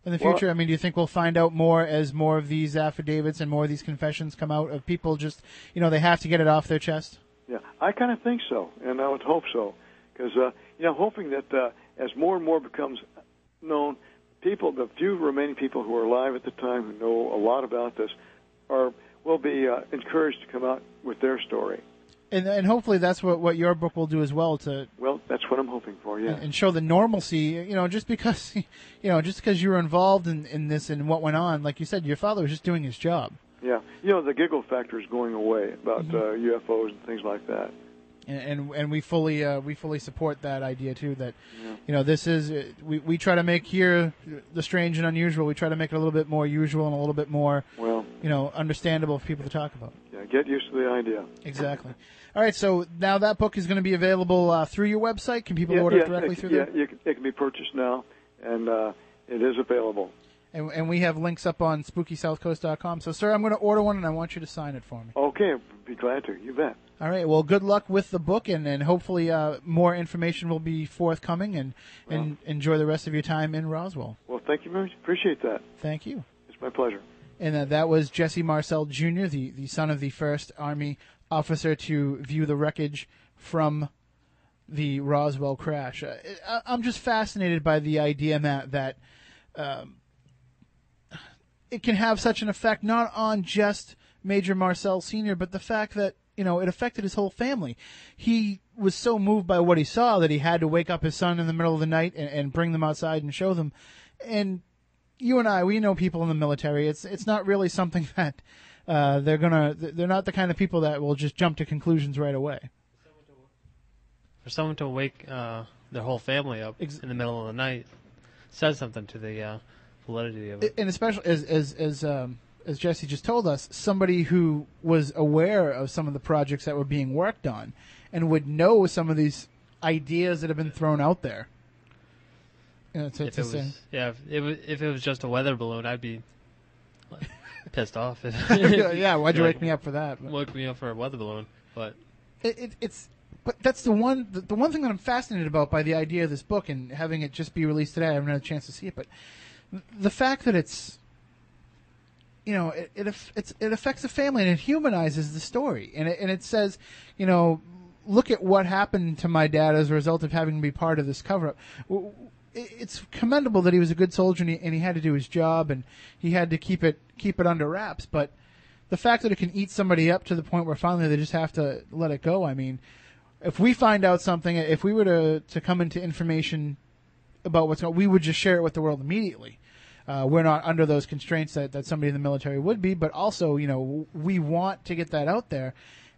in the Well- future? I mean, do you think we'll find out more as more of these affidavits and more of these confessions come out of people just you know they have to get it off their chest? Yeah, I kind of think so, and I would hope so, because uh, you know, hoping that uh, as more and more becomes known, people, the few remaining people who are alive at the time who know a lot about this, are will be uh, encouraged to come out with their story. And and hopefully that's what what your book will do as well to Well, that's what I'm hoping for. Yeah. and show the normalcy. You know, just because you know just because you were involved in in this and what went on, like you said, your father was just doing his job. Yeah, you know, the giggle factor is going away about Mm-hmm. uh, UFOs and things like that. and and, and we fully uh, we fully support that idea too. That you know this is uh, we we try to make here the strange and unusual. We try to make it a little bit more usual and a little bit more Well, you know understandable for people to talk about. Yeah, get used to the idea. Exactly. All right, so now that book is going to be available uh, through your website. Can people yeah, order yeah, it directly it, through yeah, there? can, it can be purchased now, and uh, it is available. And, and we have links up on SpookySouthCoast.com. So, sir, I'm going to order one, and I want you to sign it for me. Okay, be glad to. You bet. All right. Well, good luck with the book, and, and hopefully uh, more information will be forthcoming. And and enjoy the rest of your time in Roswell. Well, thank you very much. Appreciate that. Thank you. It's my pleasure. And uh, that was Jesse Marcel Jr., the, the son of the first Army officer to view the wreckage from the Roswell crash. Uh, I, I'm just fascinated by the idea, Matt, that um, it can have such an effect not on just Major Marcel Sr., but the fact that you know it affected his whole family. He was so moved by what he saw that he had to wake up his son in the middle of the night and, and bring them outside and show them. and you and I, we know people in the military. It's it's not really something that uh, they're gonna. They're not the kind of people that will just jump to conclusions right away. For someone to wake uh, their whole family up Ex- in the middle of the night says something to the uh, validity of it. and especially as as as um, as Jesse just told us, somebody who was aware of some of the projects that were being worked on, and would know some of these ideas that have been thrown out there. To, if it say, was, yeah, if it, was, if it was just a weather balloon, I'd be like, pissed off. Yeah, why'd you Like, wake me up for that? But Woke me up for a weather balloon, but it, it, it's but that's the one the, the one thing that I'm fascinated about by the idea of this book and having it just be released today. I haven't had a chance to see it, but the fact that it's you know it it, it's, it affects the family and it humanizes the story and it, and it says you know look at what happened to my dad as a result of having to be part of this cover up. It's commendable that he was a good soldier and he, and he had to do his job and he had to keep it keep it under wraps, but the fact that it can eat somebody up to the point where finally they just have to let it go. I mean, if we find out something, if we were to to come into information about what's going, we would just share it with the world immediately. Uh, we're not under those constraints that, that somebody in the military would be, but also, you know, we want to get that out there.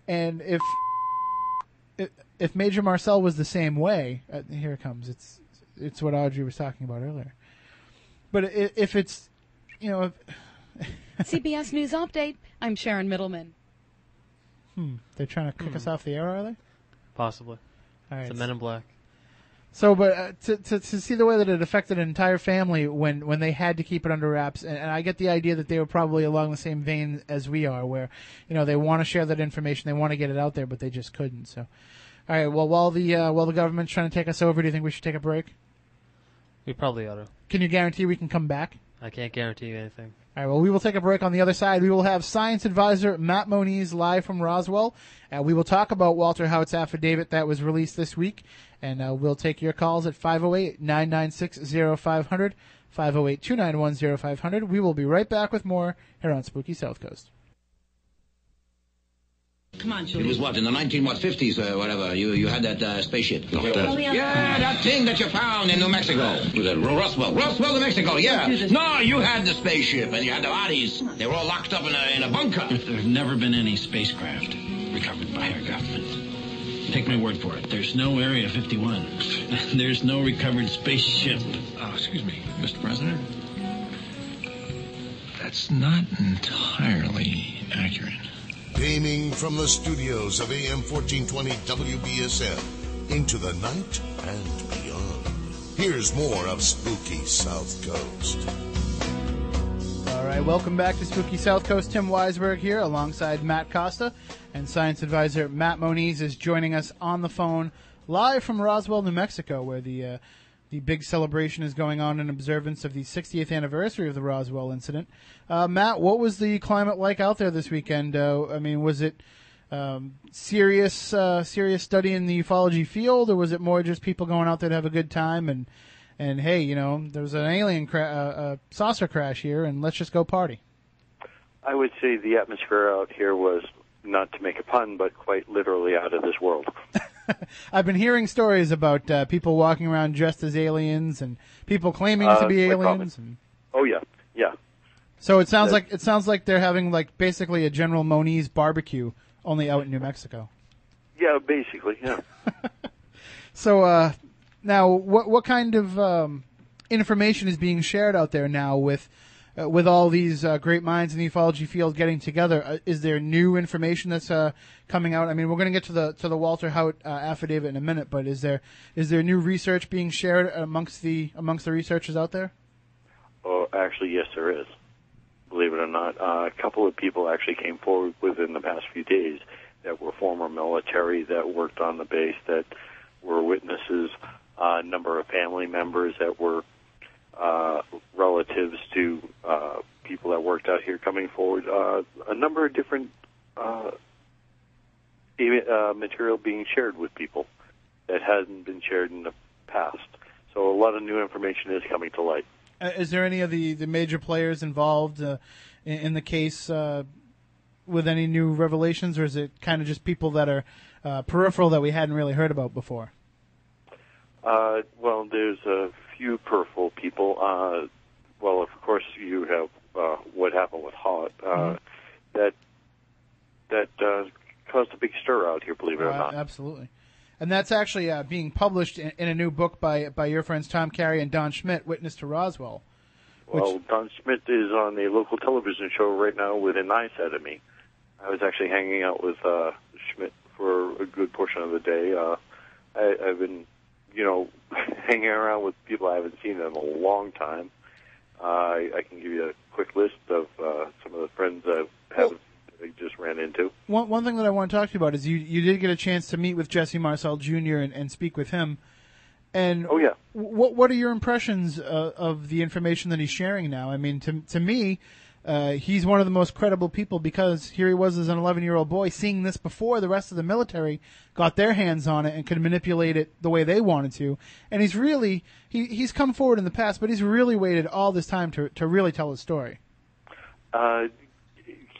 And if if, Major Marcel was the same way, uh, here it comes. It's it's what Audrey was talking about earlier. But i- if it's, you know, if, CBS News Update. I'm Sharon Middleman. hmm, they're trying to kick us off the air, are they? possibly. All right. It's the Men in Black. So, but uh, to, to to see the way that it affected an entire family when when they had to keep it under wraps, and, and I get the idea that they were probably along the same vein as we are, where you know they want to share that information, they want to get it out there, but they just couldn't. So, all right. Well, while the uh, while the government's trying to take us over, do you think we should take a break? We probably ought to. Can you guarantee we can come back? I can't guarantee you anything. All right, well, we will take a break on the other side. We will have science advisor Matt Moniz live from Roswell. Uh, we will talk about Walter Haut's affidavit that was released this week, and uh, we'll take your calls at 508 996 0500, 508 291 0500. We will be right back with more here on Spooky South Coast. Come on, It was what in the 19 what 50s or whatever. You you had that uh, spaceship. Oh, yeah. Yeah, that thing that you found in New Mexico. Was that Ro- Roswell? Roswell, New Mexico. Yeah. No, you had the spaceship and you had the bodies. They were all locked up in a in a bunker. There's never been any spacecraft recovered by our government. Take my word for it. There's no Area 51. There's no recovered spaceship. Oh, excuse me, Mr. President. That's not entirely accurate. Beaming from the studios of AM 1420 WBSM into the night and beyond. Here's more of Spooky South Coast. All right, welcome back to Spooky South Coast. Tim Weisberg here alongside Matt Costa, and science advisor Matt Moniz is joining us on the phone live from Roswell, New Mexico, where the uh, the big celebration is going on in observance of the 60th anniversary of the Roswell incident. Uh, Matt, what was the climate like out there this weekend? Uh, I mean, was it um, serious uh, serious study in the ufology field, or was it more just people going out there to have a good time and and hey, you know, there was an alien cra- uh, uh, saucer crash here, and let's just go party. I would say the atmosphere out here was, not to make a pun, but quite literally out of this world. I've been hearing stories about uh, people walking around dressed as aliens and people claiming Uh, to be aliens. And Oh yeah, yeah. so it sounds like it sounds like they're having like basically a General Moniz barbecue, only out in New Mexico. Yeah, basically, yeah. So uh, now, what what kind of um, information is being shared out there now with uh, with all these uh, great minds in the ufology field getting together? Uh, is there new information that's uh, coming out? I mean, we're going to get to the to the Walter Haut uh, affidavit in a minute, but is there is there new research being shared amongst the amongst the researchers out there? Oh, actually, yes, there is. Believe it or not, uh, a couple of people actually came forward within the past few days that were former military that worked on the base that were witnesses. A number of family members that were uh, relatives to uh, people that worked out here coming forward. Uh, a number of different uh, uh, material being shared with people that hasn't been shared in the past. So a lot of new information is coming to light. Uh, is there any of the, the major players involved uh, in, in the case uh, with any new revelations, or is it kind of just people that are uh, peripheral that we hadn't really heard about before? Uh, well, there's a few peripheral people. Uh, well, of course, you have uh, what happened with Haut. Uh, Mm-hmm. That that uh, caused a big stir out here. Believe it or Uh, not. absolutely. And that's actually uh, being published in, in a new book by by your friends Tom Carey and Don Schmidt, Witness to Roswell. Well, Don Smith is on a local television show right now with an eye set at me. I was actually hanging out with uh, Schmidt for a good portion of the day. Uh, I, I've been, you know, hanging around with people I haven't seen in a long time. Uh, I, I can give you a quick list of uh, some of the friends I haven't I just ran into. One one thing that I want to talk to you about is you you did get a chance to meet with Jesse Marcel Jr. and, and speak with him. And oh yeah, what what are your impressions uh, of the information that he's sharing now? I mean, to to me, uh, he's one of the most credible people because here he was as an 11 year old boy seeing this before the rest of the military got their hands on it and could manipulate it the way they wanted to. And he's really he he's come forward in the past, but he's really waited all this time to to really tell his story. Uh,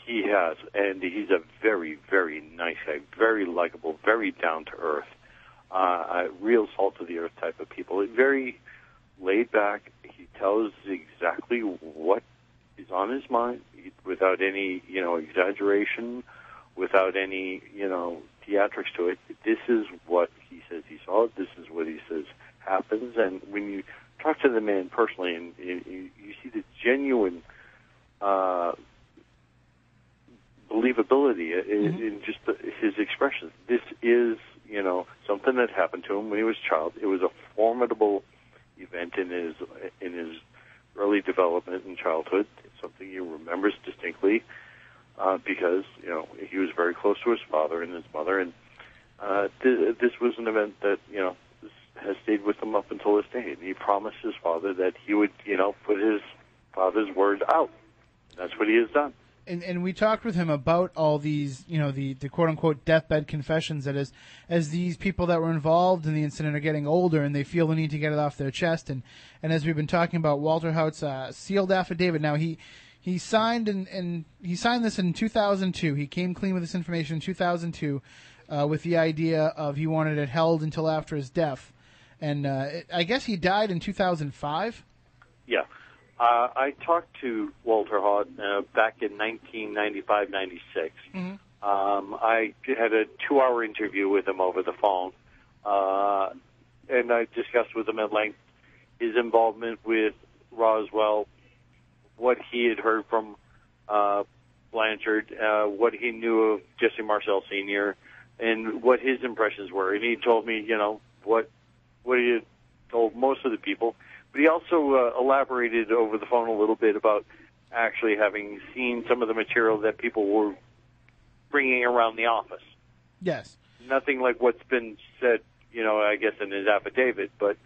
he has, and he's a very, very nice guy, very likable, very down to earth, uh, a real salt of the earth type of people. Very laid back. He tells exactly what is on his mind without any, you know, exaggeration, without any, you know, theatrics to it. This is what he says he saw. This is what he says happens. And when you talk to the man personally, and you, you you see the genuine. Uh, believability in, in just the, his expressions. This is, you know, something that happened to him when he was a child. It was a formidable event in his in his early development in childhood. Something he remembers distinctly uh, because you know he was very close to his father and his mother, and uh, th- this was an event that you know has stayed with him up until this day. And he promised his father that he would, you know, put his father's word out. That's what he has done. And and we talked with him about all these, you know, the, the quote unquote deathbed confessions that as as these people that were involved in the incident are getting older and they feel the need to get it off their chest. And and as we've been talking about Walter Haut's uh, sealed affidavit now he he signed and and he signed this in 2002 he came clean with this information in 2002 uh, with the idea of he wanted it held until after his death. And uh, I guess he died in 2005 Yeah. Uh, I talked to Walter Haut uh, back in 1995, 96. Um, I had a two-hour interview with him over the phone, uh, and I discussed with him at length his involvement with Roswell, what he had heard from uh, Blanchard, uh, what he knew of Jesse Marcel Sr., and what his impressions were. And he told me, you know, what what he had told most of the people. But he also uh, elaborated over the phone a little bit about actually having seen some of the material that people were bringing around the office. yes Nothing like what's been said, you know, I guess in his affidavit, but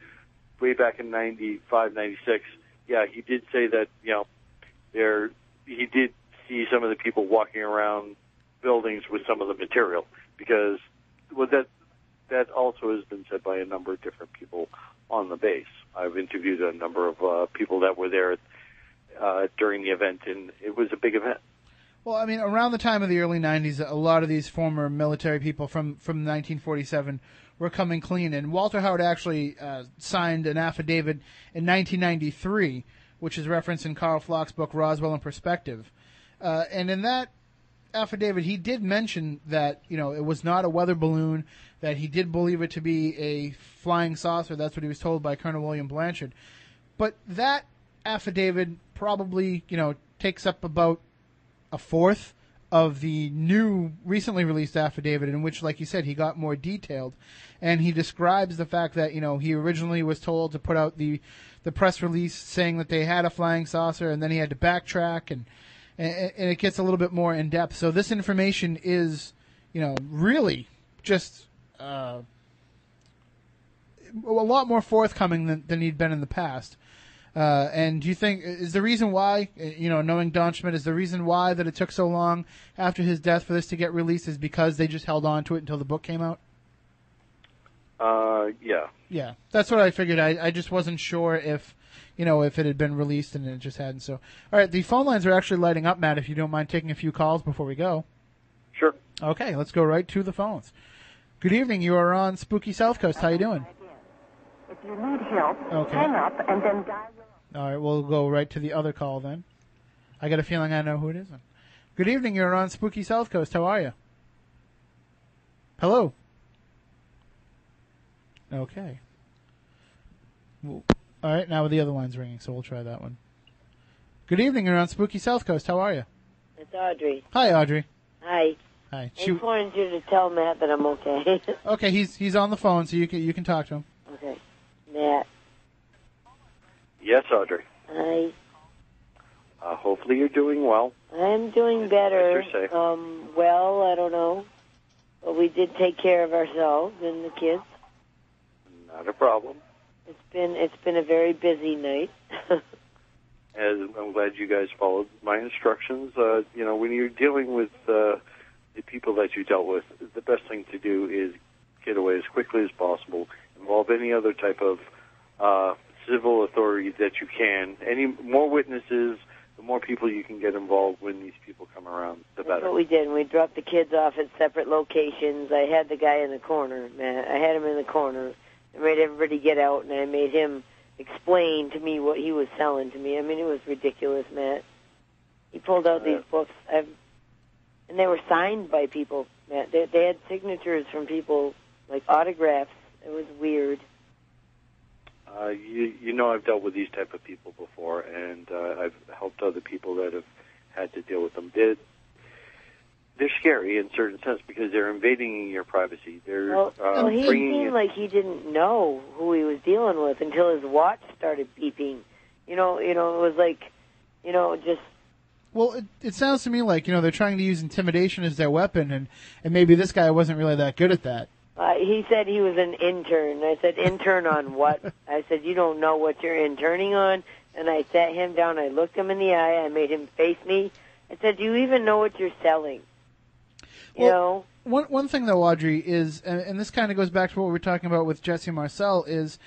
way back in 95, 96, yeah, he did say that, you know, there, he did see some of the people walking around buildings with some of the material because, well, that, that also has been said by a number of different people on the base. I've interviewed a number of uh, people that were there uh, during the event, and it was a big event. Well, I mean, around the time of the early '90s, a lot of these former military people from from 1947 were coming clean, and Walter Howard actually uh, signed an affidavit in 1993, which is referenced in Karl Pflock's book Roswell in Perspective, uh, and in that affidavit, he did mention that you know it was not a weather balloon, that he did believe it to be a flying saucer. That's what he was told by Colonel William Blanchard. But that affidavit probably you know takes up about a fourth of the new recently released affidavit in which like you said he got more detailed and he describes the fact that you know he originally was told to put out the the press release saying that they had a flying saucer and then he had to backtrack and and, and it gets a little bit more in depth so this information is you know really just uh, a lot more forthcoming than, than he'd been in the past uh, and do you think is the reason why, you know, knowing Don Schmidt, is the reason why that it took so long after his death for this to get released is because they just held on to it until the book came out? Uh, yeah. Yeah, that's what I figured. I, I just wasn't sure if, you know, if it had been released and it just hadn't. So, all right, the phone lines are actually lighting up, Matt. If you don't mind taking a few calls before we go. Sure. Okay, let's go right to the phones. Good evening. You are on Spooky South Coast. How are you doing? If you need help, Okay. hang up and then dial. All right, we'll go right to the other call then. I got a feeling I know who it is. Good evening. You're on Spooky South Coast. How are you? Hello. Okay. Well, all right, now the other line's ringing, so we'll try that one. Good evening. You're on Spooky South Coast. How are you? It's Audrey. Hi, Audrey. Hi. Hi. I Shoot. just wanted you to tell Matt that I'm okay. Okay, he's he's on the phone, so you can you can talk to him. okay. Matt. Yes, Audrey. Hi. Uh, hopefully you're doing well. I'm doing better. What's your say? Um, well, I don't know. But we did take care of ourselves and the kids. Not a problem. It's been it's been a very busy night. As I'm glad you guys followed my instructions. Uh, you know, when you're dealing with uh, the people that you dealt with, the best thing to do is get away as quickly as possible. Involve any other type of uh, civil authority that you can. Any more witnesses, the more people you can get involved when these people come around, the That's better. what we did. We dropped the kids off at separate locations. I had the guy in the corner, man. I had him in the corner. I made everybody get out, and I made him explain to me what he was selling to me. I mean, it was ridiculous, Matt. He pulled out these books, I've, and they were signed by people. Matt, they, they had signatures from people, like autographs. It was weird. Uh, you, you know, I've dealt with these type of people before, and uh, I've helped other people that have had to deal with them. They're, they're scary in certain sense because they're invading your privacy. They're Well, uh, well, he bringing seemed in- like he didn't know who he was dealing with until his watch started beeping. You know, you know, it was like, you know, just Well, it, it sounds to me like you know they're trying to use intimidation as their weapon, and and maybe this guy wasn't really that good at that. Uh, he said he was an intern. I said, intern on what? I said, you don't know what you're interning on. And I sat him down. I looked him in the eye. I made him face me. I said, do you even know what you're selling? You know? One one thing though, Audrey is, and, and this kind of goes back to what we were talking about with Jesse Marcel is.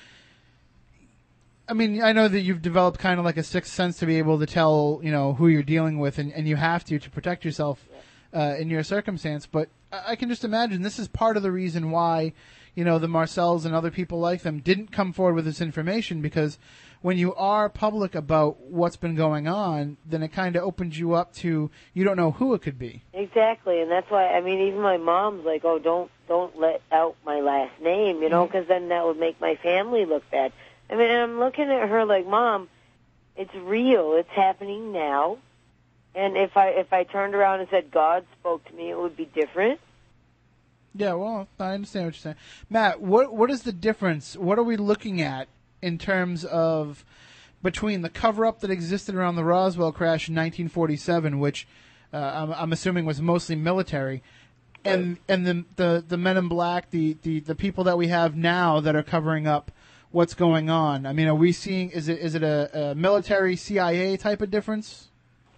I mean, I know that you've developed kind of like a sixth sense to be able to tell, you know, who you're dealing with, and, and you have to to protect yourself uh, in your circumstance. But I I can just imagine this is part of the reason why, you know, the Marcels and other people like them didn't come forward with this information because when you are public about what's been going on, then it kind of opens you up to you don't know who it could be. Exactly, and that's why I mean, even my mom's like, "Oh, don't don't let out my last name," you know, mm-hmm. because then that would make my family look bad. I mean, I'm looking at her like, "Mom, it's real. It's happening now." And if I if I turned around and said God spoke to me, it would be different. Yeah, well, I understand what you're saying, Matt. What what is the difference? What are we looking at in terms of between the cover up that existed around the Roswell crash in 1947, which uh, I'm, I'm assuming was mostly military, and and the, the the Men in Black, the, the the people that we have now that are covering up what's going on. I mean, are we seeing? Is it is it a, a military CIA type of difference?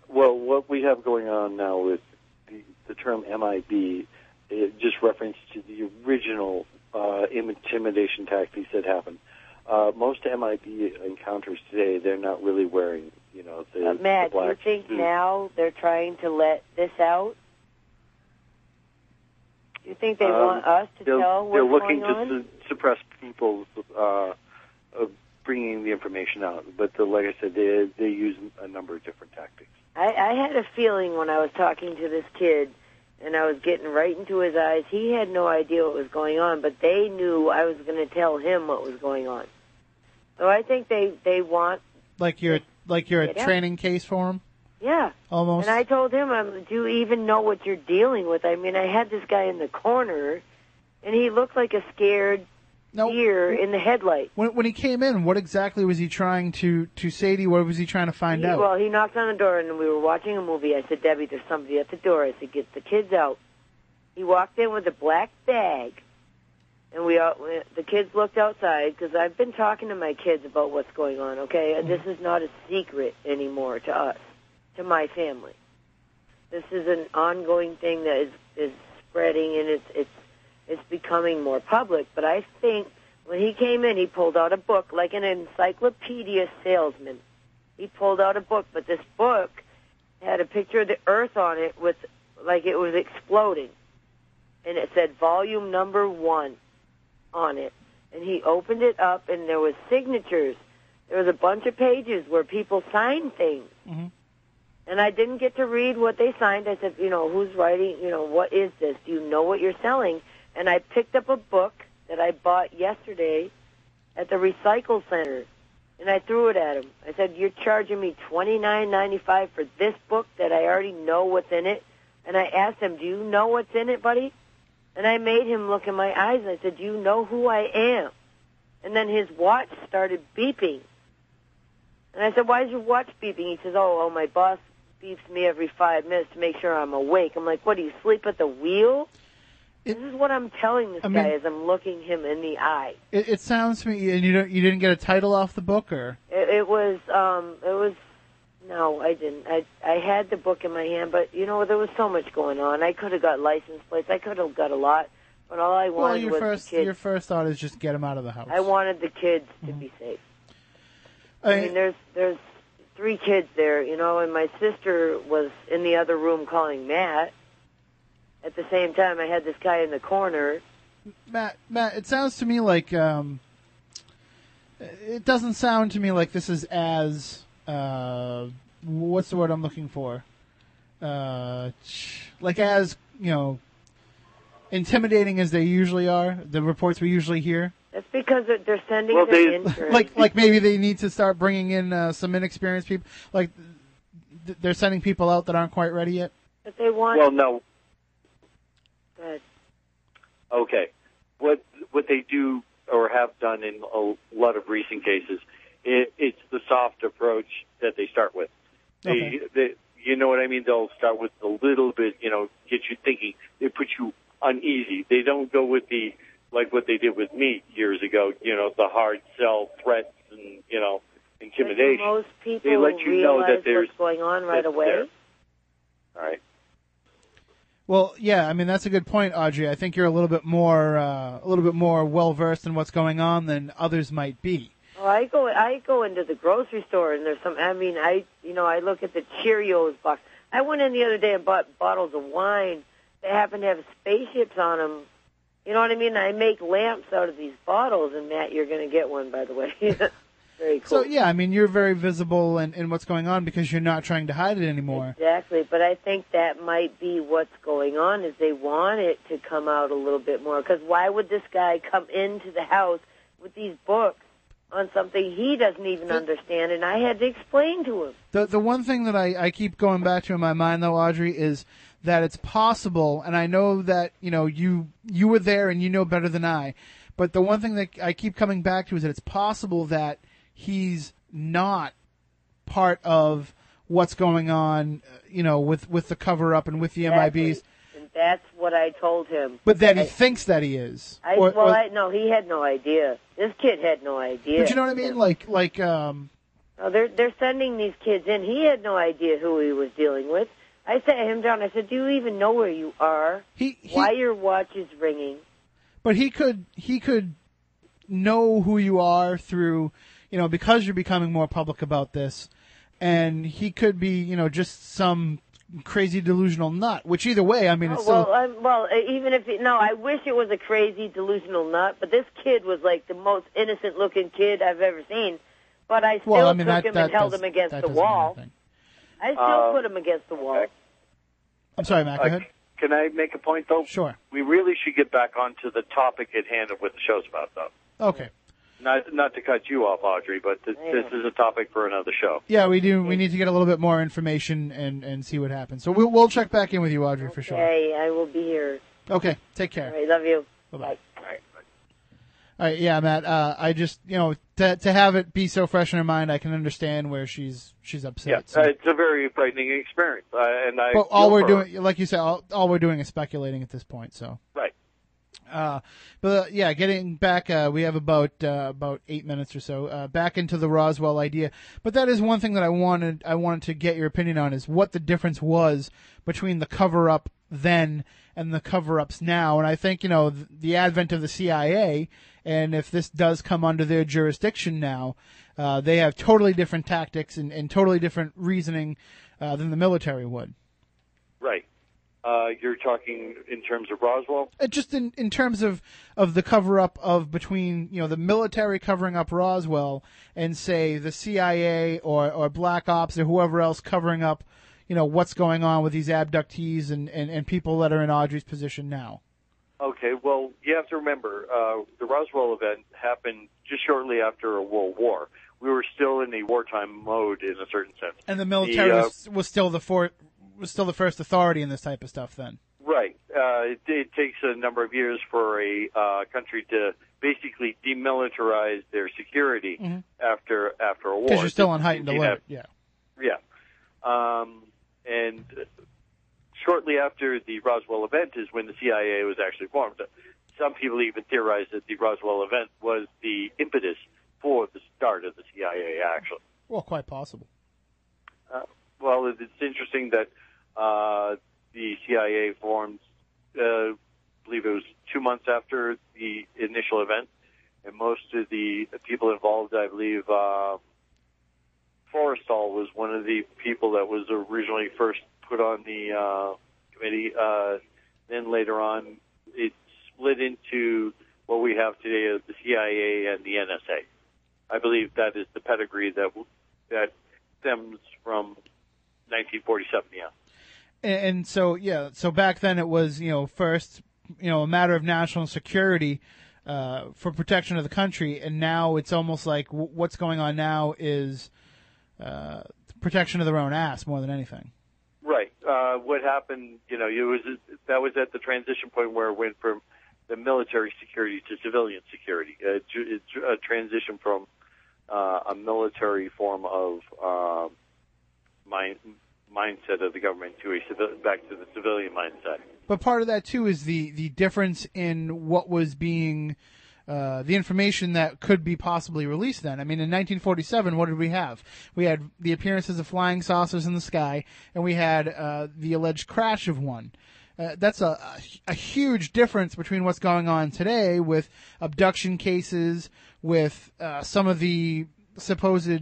Well, what we have going on now with the, the term MIB, it just reference to the original uh, intimidation tactics that happened. Uh, most MIB encounters today, they're not really wearing, you know, the, Uh, Matt, the do you think suit. now they're trying to let this out? Do you think they Um, want us to they're, tell what's they're looking going on? to su- suppress people's uh, uh, bringing the information out. But the, like I said, they they use a number of different tactics. I, I had a feeling when I was talking to this kid and I was getting right into his eyes, he had no idea what was going on, but they knew I was going to tell him what was going on. So I think they they want, Like you're like you're a Yeah. training case for them, yeah. almost. And I told him, um, "Do you even know what you're dealing with?" I mean, I had this guy in the corner, and he looked like a scared deer in the headlight. when when he came in, what exactly was he trying to to say to you? What was he trying to find He- out? Well, he knocked on the door, and we were watching a movie. I said, "Debbie, there's somebody at the door." I said, "Get the kids out." He walked in with a black bag, and we, all, the kids looked outside because I've been talking to my kids about what's going on. Okay, and this is not a secret anymore to us, to my family. This is an ongoing thing that is is spreading, and it's it's it's becoming more public. But I think when he came in, he pulled out a book like an encyclopedia salesman. He pulled out a book, but this book had a picture of the Earth on it with like it was exploding, and it said volume number one on it. and he opened it up, and there was signatures. There was a bunch of pages where people signed things. Mm-hmm. And I didn't get to read what they signed. I said, you know, who's writing? You know, what is this? Do you know what you're selling? And I picked up a book that I bought yesterday at the recycle center, and I threw it at him. I said, "You're charging me twenty nine ninety five for this book that I already know what's in it." And I asked him, "Do you know what's in it, buddy?" And I made him look in my eyes, and I said, "Do you know who I am?" And then his watch started beeping. And I said, "Why is your watch beeping?" He says, "Oh, oh, my boss beeps me every five minutes to make sure I'm awake." I'm like, "What? Do you sleep at the wheel?" this is what I'm telling this I guy mean- as I'm looking him in the eye. It, it sounds to me, and you don't, you didn't get a title off the book, or It, it was, um, it was. No, I didn't. I I had the book in my hand, but you know there was so much going on. I could have got license plates. I could have got a lot, but all I well, wanted your was first the kids. your first thought is just get them out of the house. I wanted the kids to be safe. I, I- mean, there's there's three kids there, you know, and my sister was in the other room calling Matt. At the same time, I had this guy in the corner. Matt, Matt, it sounds to me like um, it doesn't sound to me like this is as uh, what's the word I'm looking for? Uh, like as you know, intimidating as they usually are. The reports we usually hear. That's because they're, they're sending Well, they- interns. like like maybe they need to start bringing in uh, some inexperienced people. Like th- they're sending people out that aren't quite ready yet. If they want. Well, no. Good. Okay. What what they do or have done in a lot of recent cases, it, it's the soft approach that they start with. They, Okay. they, you know what I mean? They'll start with a little bit, you know, get you thinking. They put you uneasy. They don't go with the like what they did with me years ago. You know, the hard sell threats and you know intimidation. Most people they let you know that there's what's going on right away. there. All right. Well, yeah, I mean that's a good point, Audrey. I think you're a little bit more uh, a little bit more well versed in what's going on than others might be. Well, I go I go into the grocery store and there's some. I mean, I you know I look at the Cheerios box. I went in the other day and bought bottles of wine. They happen to have spaceships on them. You know what I mean? I make lamps out of these bottles, and Matt, you're going to get one, by the way. Very cool. So yeah, I mean you're very visible in, in what's going on because you're not trying to hide it anymore. Exactly, but I think that might be what's going on is they want it to come out a little bit more. Because why would this guy come into the house with these books on something he doesn't even understand? And I had to explain to him. The the one thing that I, I keep going back to in my mind though, Audrey, is that it's possible, and I know that you know you you were there and you know better than I. But the one thing that I keep coming back to is that it's possible that he's not part of what's going on, you know, with with the cover up and with the MIBs. And that's what I told him. But that he I- thinks that he is. I, Or- well, or- I, no, he had no idea. This kid had no idea. but you know what I mean? Like like um No, they're they're sending these kids in. He had no idea who he was dealing with. I sat him down. I said, "Do you even know where you are? He, Why your watch is ringing?" but he could he could know who you are through you know because you're becoming more public about this and he could be you know just some crazy delusional nut which either way i mean it's Oh, still well, I'm, well, even if it, no, I wish it was a crazy delusional nut, but this kid was like the most innocent-looking kid I've ever seen. But I still Well, I mean, took that- him that and held does- him against the wall. I still Uh, put him against the wall. i'm sorry matt go Uh, Can I make a point though? Sure. We really should get back onto the topic at hand of what the show's about, though. okay Not not to cut you off, Audrey, but th- this is a topic for another show. yeah we do we need to get a little bit more information and and see what happens so we'll, we'll check back in with you audrey for sure Hey, I will be here. okay take care All right, love you. Bye-bye. All right, yeah, Matt. Uh, I just, you know, to to have it be so fresh in her mind, I can understand where she's she's upset. Yeah, so- uh, it's a very frightening experience, uh, and I. but all we're doing, like you said, all, all we're doing is speculating at this point. So, Right. Uh, but yeah, getting back, uh, we have about uh, about eight minutes or so uh, back into the Roswell idea. But that is one thing that I wanted I wanted to get your opinion on is what the difference was between the cover up then and the cover ups now. And I think you know the, the advent of the CIA, and if this does come under their jurisdiction now, uh, they have totally different tactics and, and totally different reasoning uh, than the military would. Uh, you're talking in terms of Roswell. Uh, just in, in terms of, of the cover up of between you know the military covering up Roswell and say the CIA or, or Black Ops or whoever else covering up you know what's going on with these abductees and, and, and people that are in Audrey's position now. Okay, well, you have to remember uh, the Roswell event happened just shortly after a World War. We were still in a wartime mode in a certain sense. And the military uh, was, was still the for, was still the first authority in this type of stuff then. Right. Uh, it, it takes a number of years for a uh, country to basically demilitarize their security Mhm. after after a war. Because you're still on heightened alert. have- Yeah. yeah. Um, and shortly after the Roswell event is when the CIA was actually formed. Some people even theorize that the Roswell event was the impetus for the start of the CIA, actually. Well, quite possible. Uh, well, it's interesting that uh, the CIA formed, uh, I believe it was two months after the initial event, and most of the people involved, I believe, uh, Forrestal was one of the people that was originally first put on the uh, committee. Uh, then later on, it split into what we have today as the CIA and the NSA. I believe that is the pedigree that that stems from 1947. Yeah. And, so yeah, so back then it was you know first you know a matter of national security uh, for protection of the country, and now it's almost like w- what's going on now is uh, protection of their own ass more than anything. Right. Uh, what happened? You know, it was that was at the transition point where it went from the military security to civilian security. Uh, it tr- a transition from uh, a military form of uh, mind, mindset of the government to a back to the civilian mindset. But part of that too is the the difference in what was being uh, the information that could be possibly released then. I mean, in 1947, what did we have? We had the appearances of flying saucers in the sky, and we had uh, the alleged crash of one. Uh, that's a, a huge difference between what's going on today with abduction cases, with uh, some of the supposed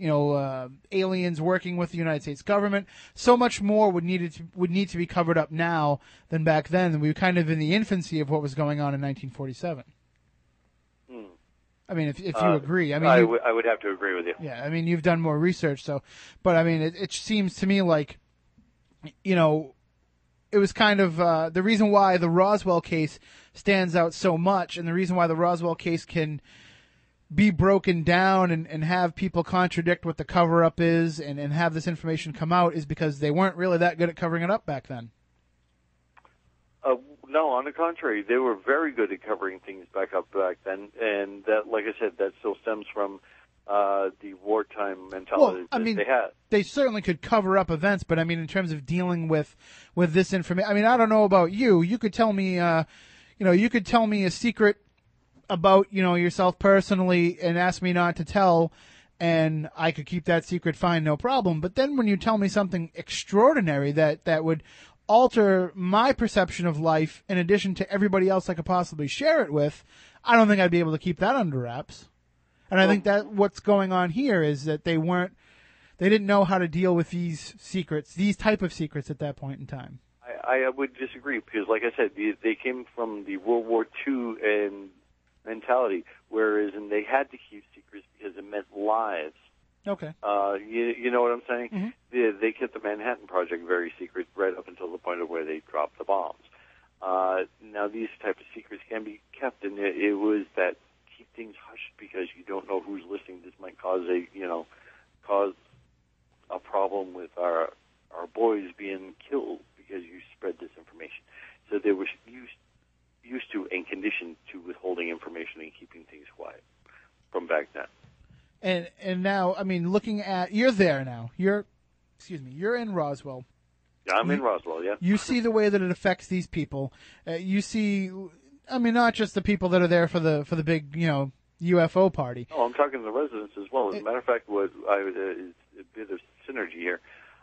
you know uh, aliens working with the United States government. So much more would need to would need to be covered up now than back then. We were kind of in the infancy of what was going on in 1947. Hmm. I mean, if if you Uh, agree, I mean, I you- would have to agree with you. yeah, I mean, you've done more research, so, but I mean, it, it seems to me like, you know, it was kind of uh, the reason why the Roswell case stands out so much, and the reason why the Roswell case can be broken down and, and have people contradict what the cover up is and, and have this information come out is because they weren't really that good at covering it up back then. Uh, no, on the contrary, they were very good at covering things back up back then, and that, like I said, that still stems from uh, the wartime mentality Well, I that mean, they had. they certainly could cover up events, but I mean, in terms of dealing with with this information, I mean, I don't know about you. You could tell me, uh, you know, you could tell me a secret about you know yourself personally and ask me not to tell, and I could keep that secret fine, no problem. But then when you tell me something extraordinary that that would alter my perception of life, in addition to everybody else I could possibly share it with, I don't think I'd be able to keep that under wraps. And I think that what's going on here is that they weren't, they didn't know how to deal with these secrets, these type of secrets at that point in time. I, I would disagree because, like I said, they, they came from the World War II and mentality, whereas and they had to keep secrets because it meant lives. Okay. Uh, you, you know what I'm saying? Mhm. They, they kept the Manhattan Project very secret right up until the point of where they dropped the bombs. Uh, now these type of secrets can be kept, and it, it was that keep things hushed because you don't know who's listening. This might cause a you know cause a problem with our our boys being killed because you spread this information. So they were used used to and conditioned to withholding information and keeping things quiet from back then. And and now, I mean, looking at you're there now. You're, excuse me, you're in Roswell. Yeah, I'm in Roswell. Yeah. You see the way that it affects these people. Uh, you see, I mean, not just the people that are there for the for the big, you know, UFO party. Oh, I'm talking to the residents as well. As a matter of fact, what I uh, is a bit of synergy here.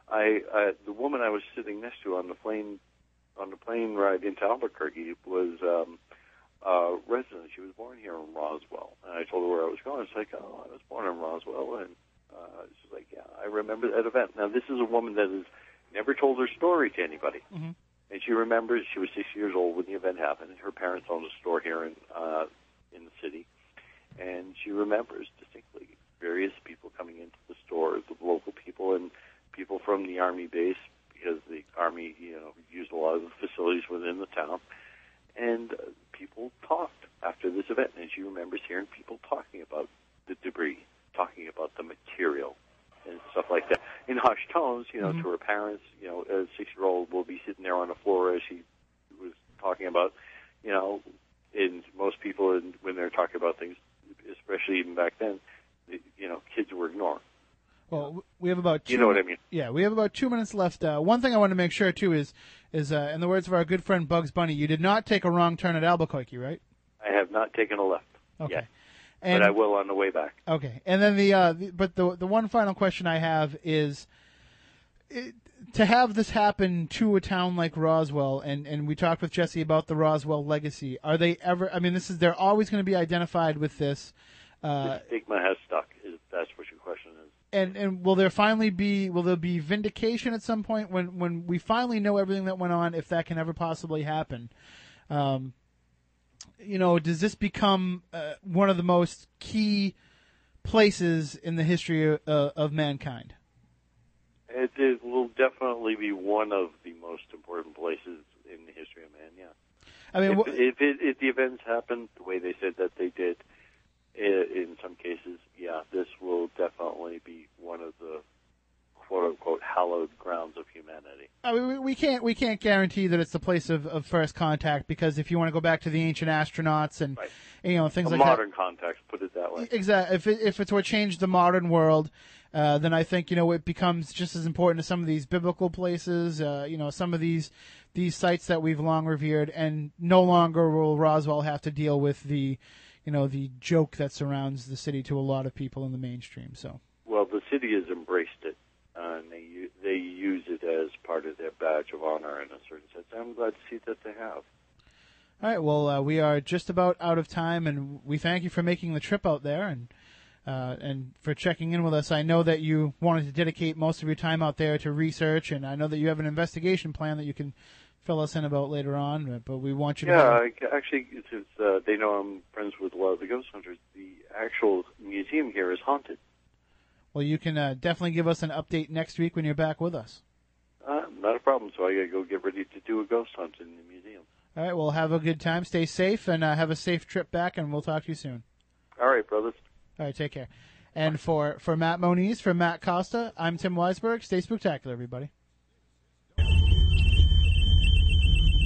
I uh, the woman I was sitting next to on the plane on the plane ride into Albuquerque was um, a resident. She was born here in Roswell, and I told her where I was going. It's like, oh, I was born in Roswell, and uh, she's like, yeah, I remember that event. Now, this is a woman that has never told her story to anybody. Mhm. and she remembers she was six years old when the event happened. Her parents owned a store here in uh, in the city, and she remembers distinctly various people coming into the store, the local people and people from the army base, because the army, you know, used a lot of the facilities within the town, and uh, people talked after this event, and she remembers hearing people talking about the debris, talking about the material, and stuff like that in hushed tones. You know, Mm-hmm. to her parents, you know, a six-year-old will be sitting there on the floor as she was talking about, you know, and most people, when they're talking about things, especially even back then, you know, kids were ignoring. Well, we have about two, You know what I mean? Yeah, we have about two minutes left. Uh, one thing I want to make sure too is is uh, in the words of our good friend Bugs Bunny, you did not take a wrong turn at Albuquerque, right? I have not taken a left Okay. yet, And but I will on the way back. Okay, and then the, uh, the but the the one final question I have is it, to have this happen to a town like Roswell, and and we talked with Jesse about the Roswell legacy. Are they ever? I mean, this is they're always going to be identified with this. Uh, the stigma has stuck. If that's what your question is. And and will there finally be will there be vindication at some point when when we finally know everything that went on if that can ever possibly happen um you know does this become uh, one of the most key places in the history of, uh, of mankind It, it will definitely be one of the most important places in the history of man. Yeah. I mean, if, wh- if, it, if the events happened the way they said that they did, in some cases, yeah, this will definitely be one of the quote unquote hallowed grounds of humanity. I mean, we- can't we can't guarantee that it's the place of, of first contact because if you want to go back to the ancient astronauts and you know things a like modern that, context, put it that way. Exactly. If it, if it's what changed the modern world, uh, then I think you know it becomes just as important as some of these biblical places. Uh, you know, some of these these sites that we've long revered, and no longer will Roswell have to deal with the you know the joke that surrounds the city to a lot of people in the mainstream. So. Well, the city has embraced it, uh, and they they use it as part of their badge of honor in a certain sense. I'm glad to see that they have. All right. Well, uh, we are just about out of time, and we thank you for making the trip out there and uh, and for checking in with us. I know that you wanted to dedicate most of your time out there to research, and I know that you have an investigation plan that you can fill us in about later on. But, we want you to. Yeah, actually, since uh, they know I'm friends with a lot of the ghost hunters, the actual museum here is haunted. Well, you can uh, definitely give us an update next week when you're back with us. Uh, not a problem. So I got to go get ready to do a ghost hunt in the museum. All right. Well, have a good time. Stay safe, and uh, have a safe trip back. And we'll talk to you soon. All right, brothers. All right. Take care. And for for Matt Moniz, for Matt Costa, I'm Tim Weisberg. Stay spectacular, everybody.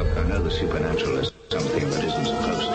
Upon the supernatural as something that isn't supposed to.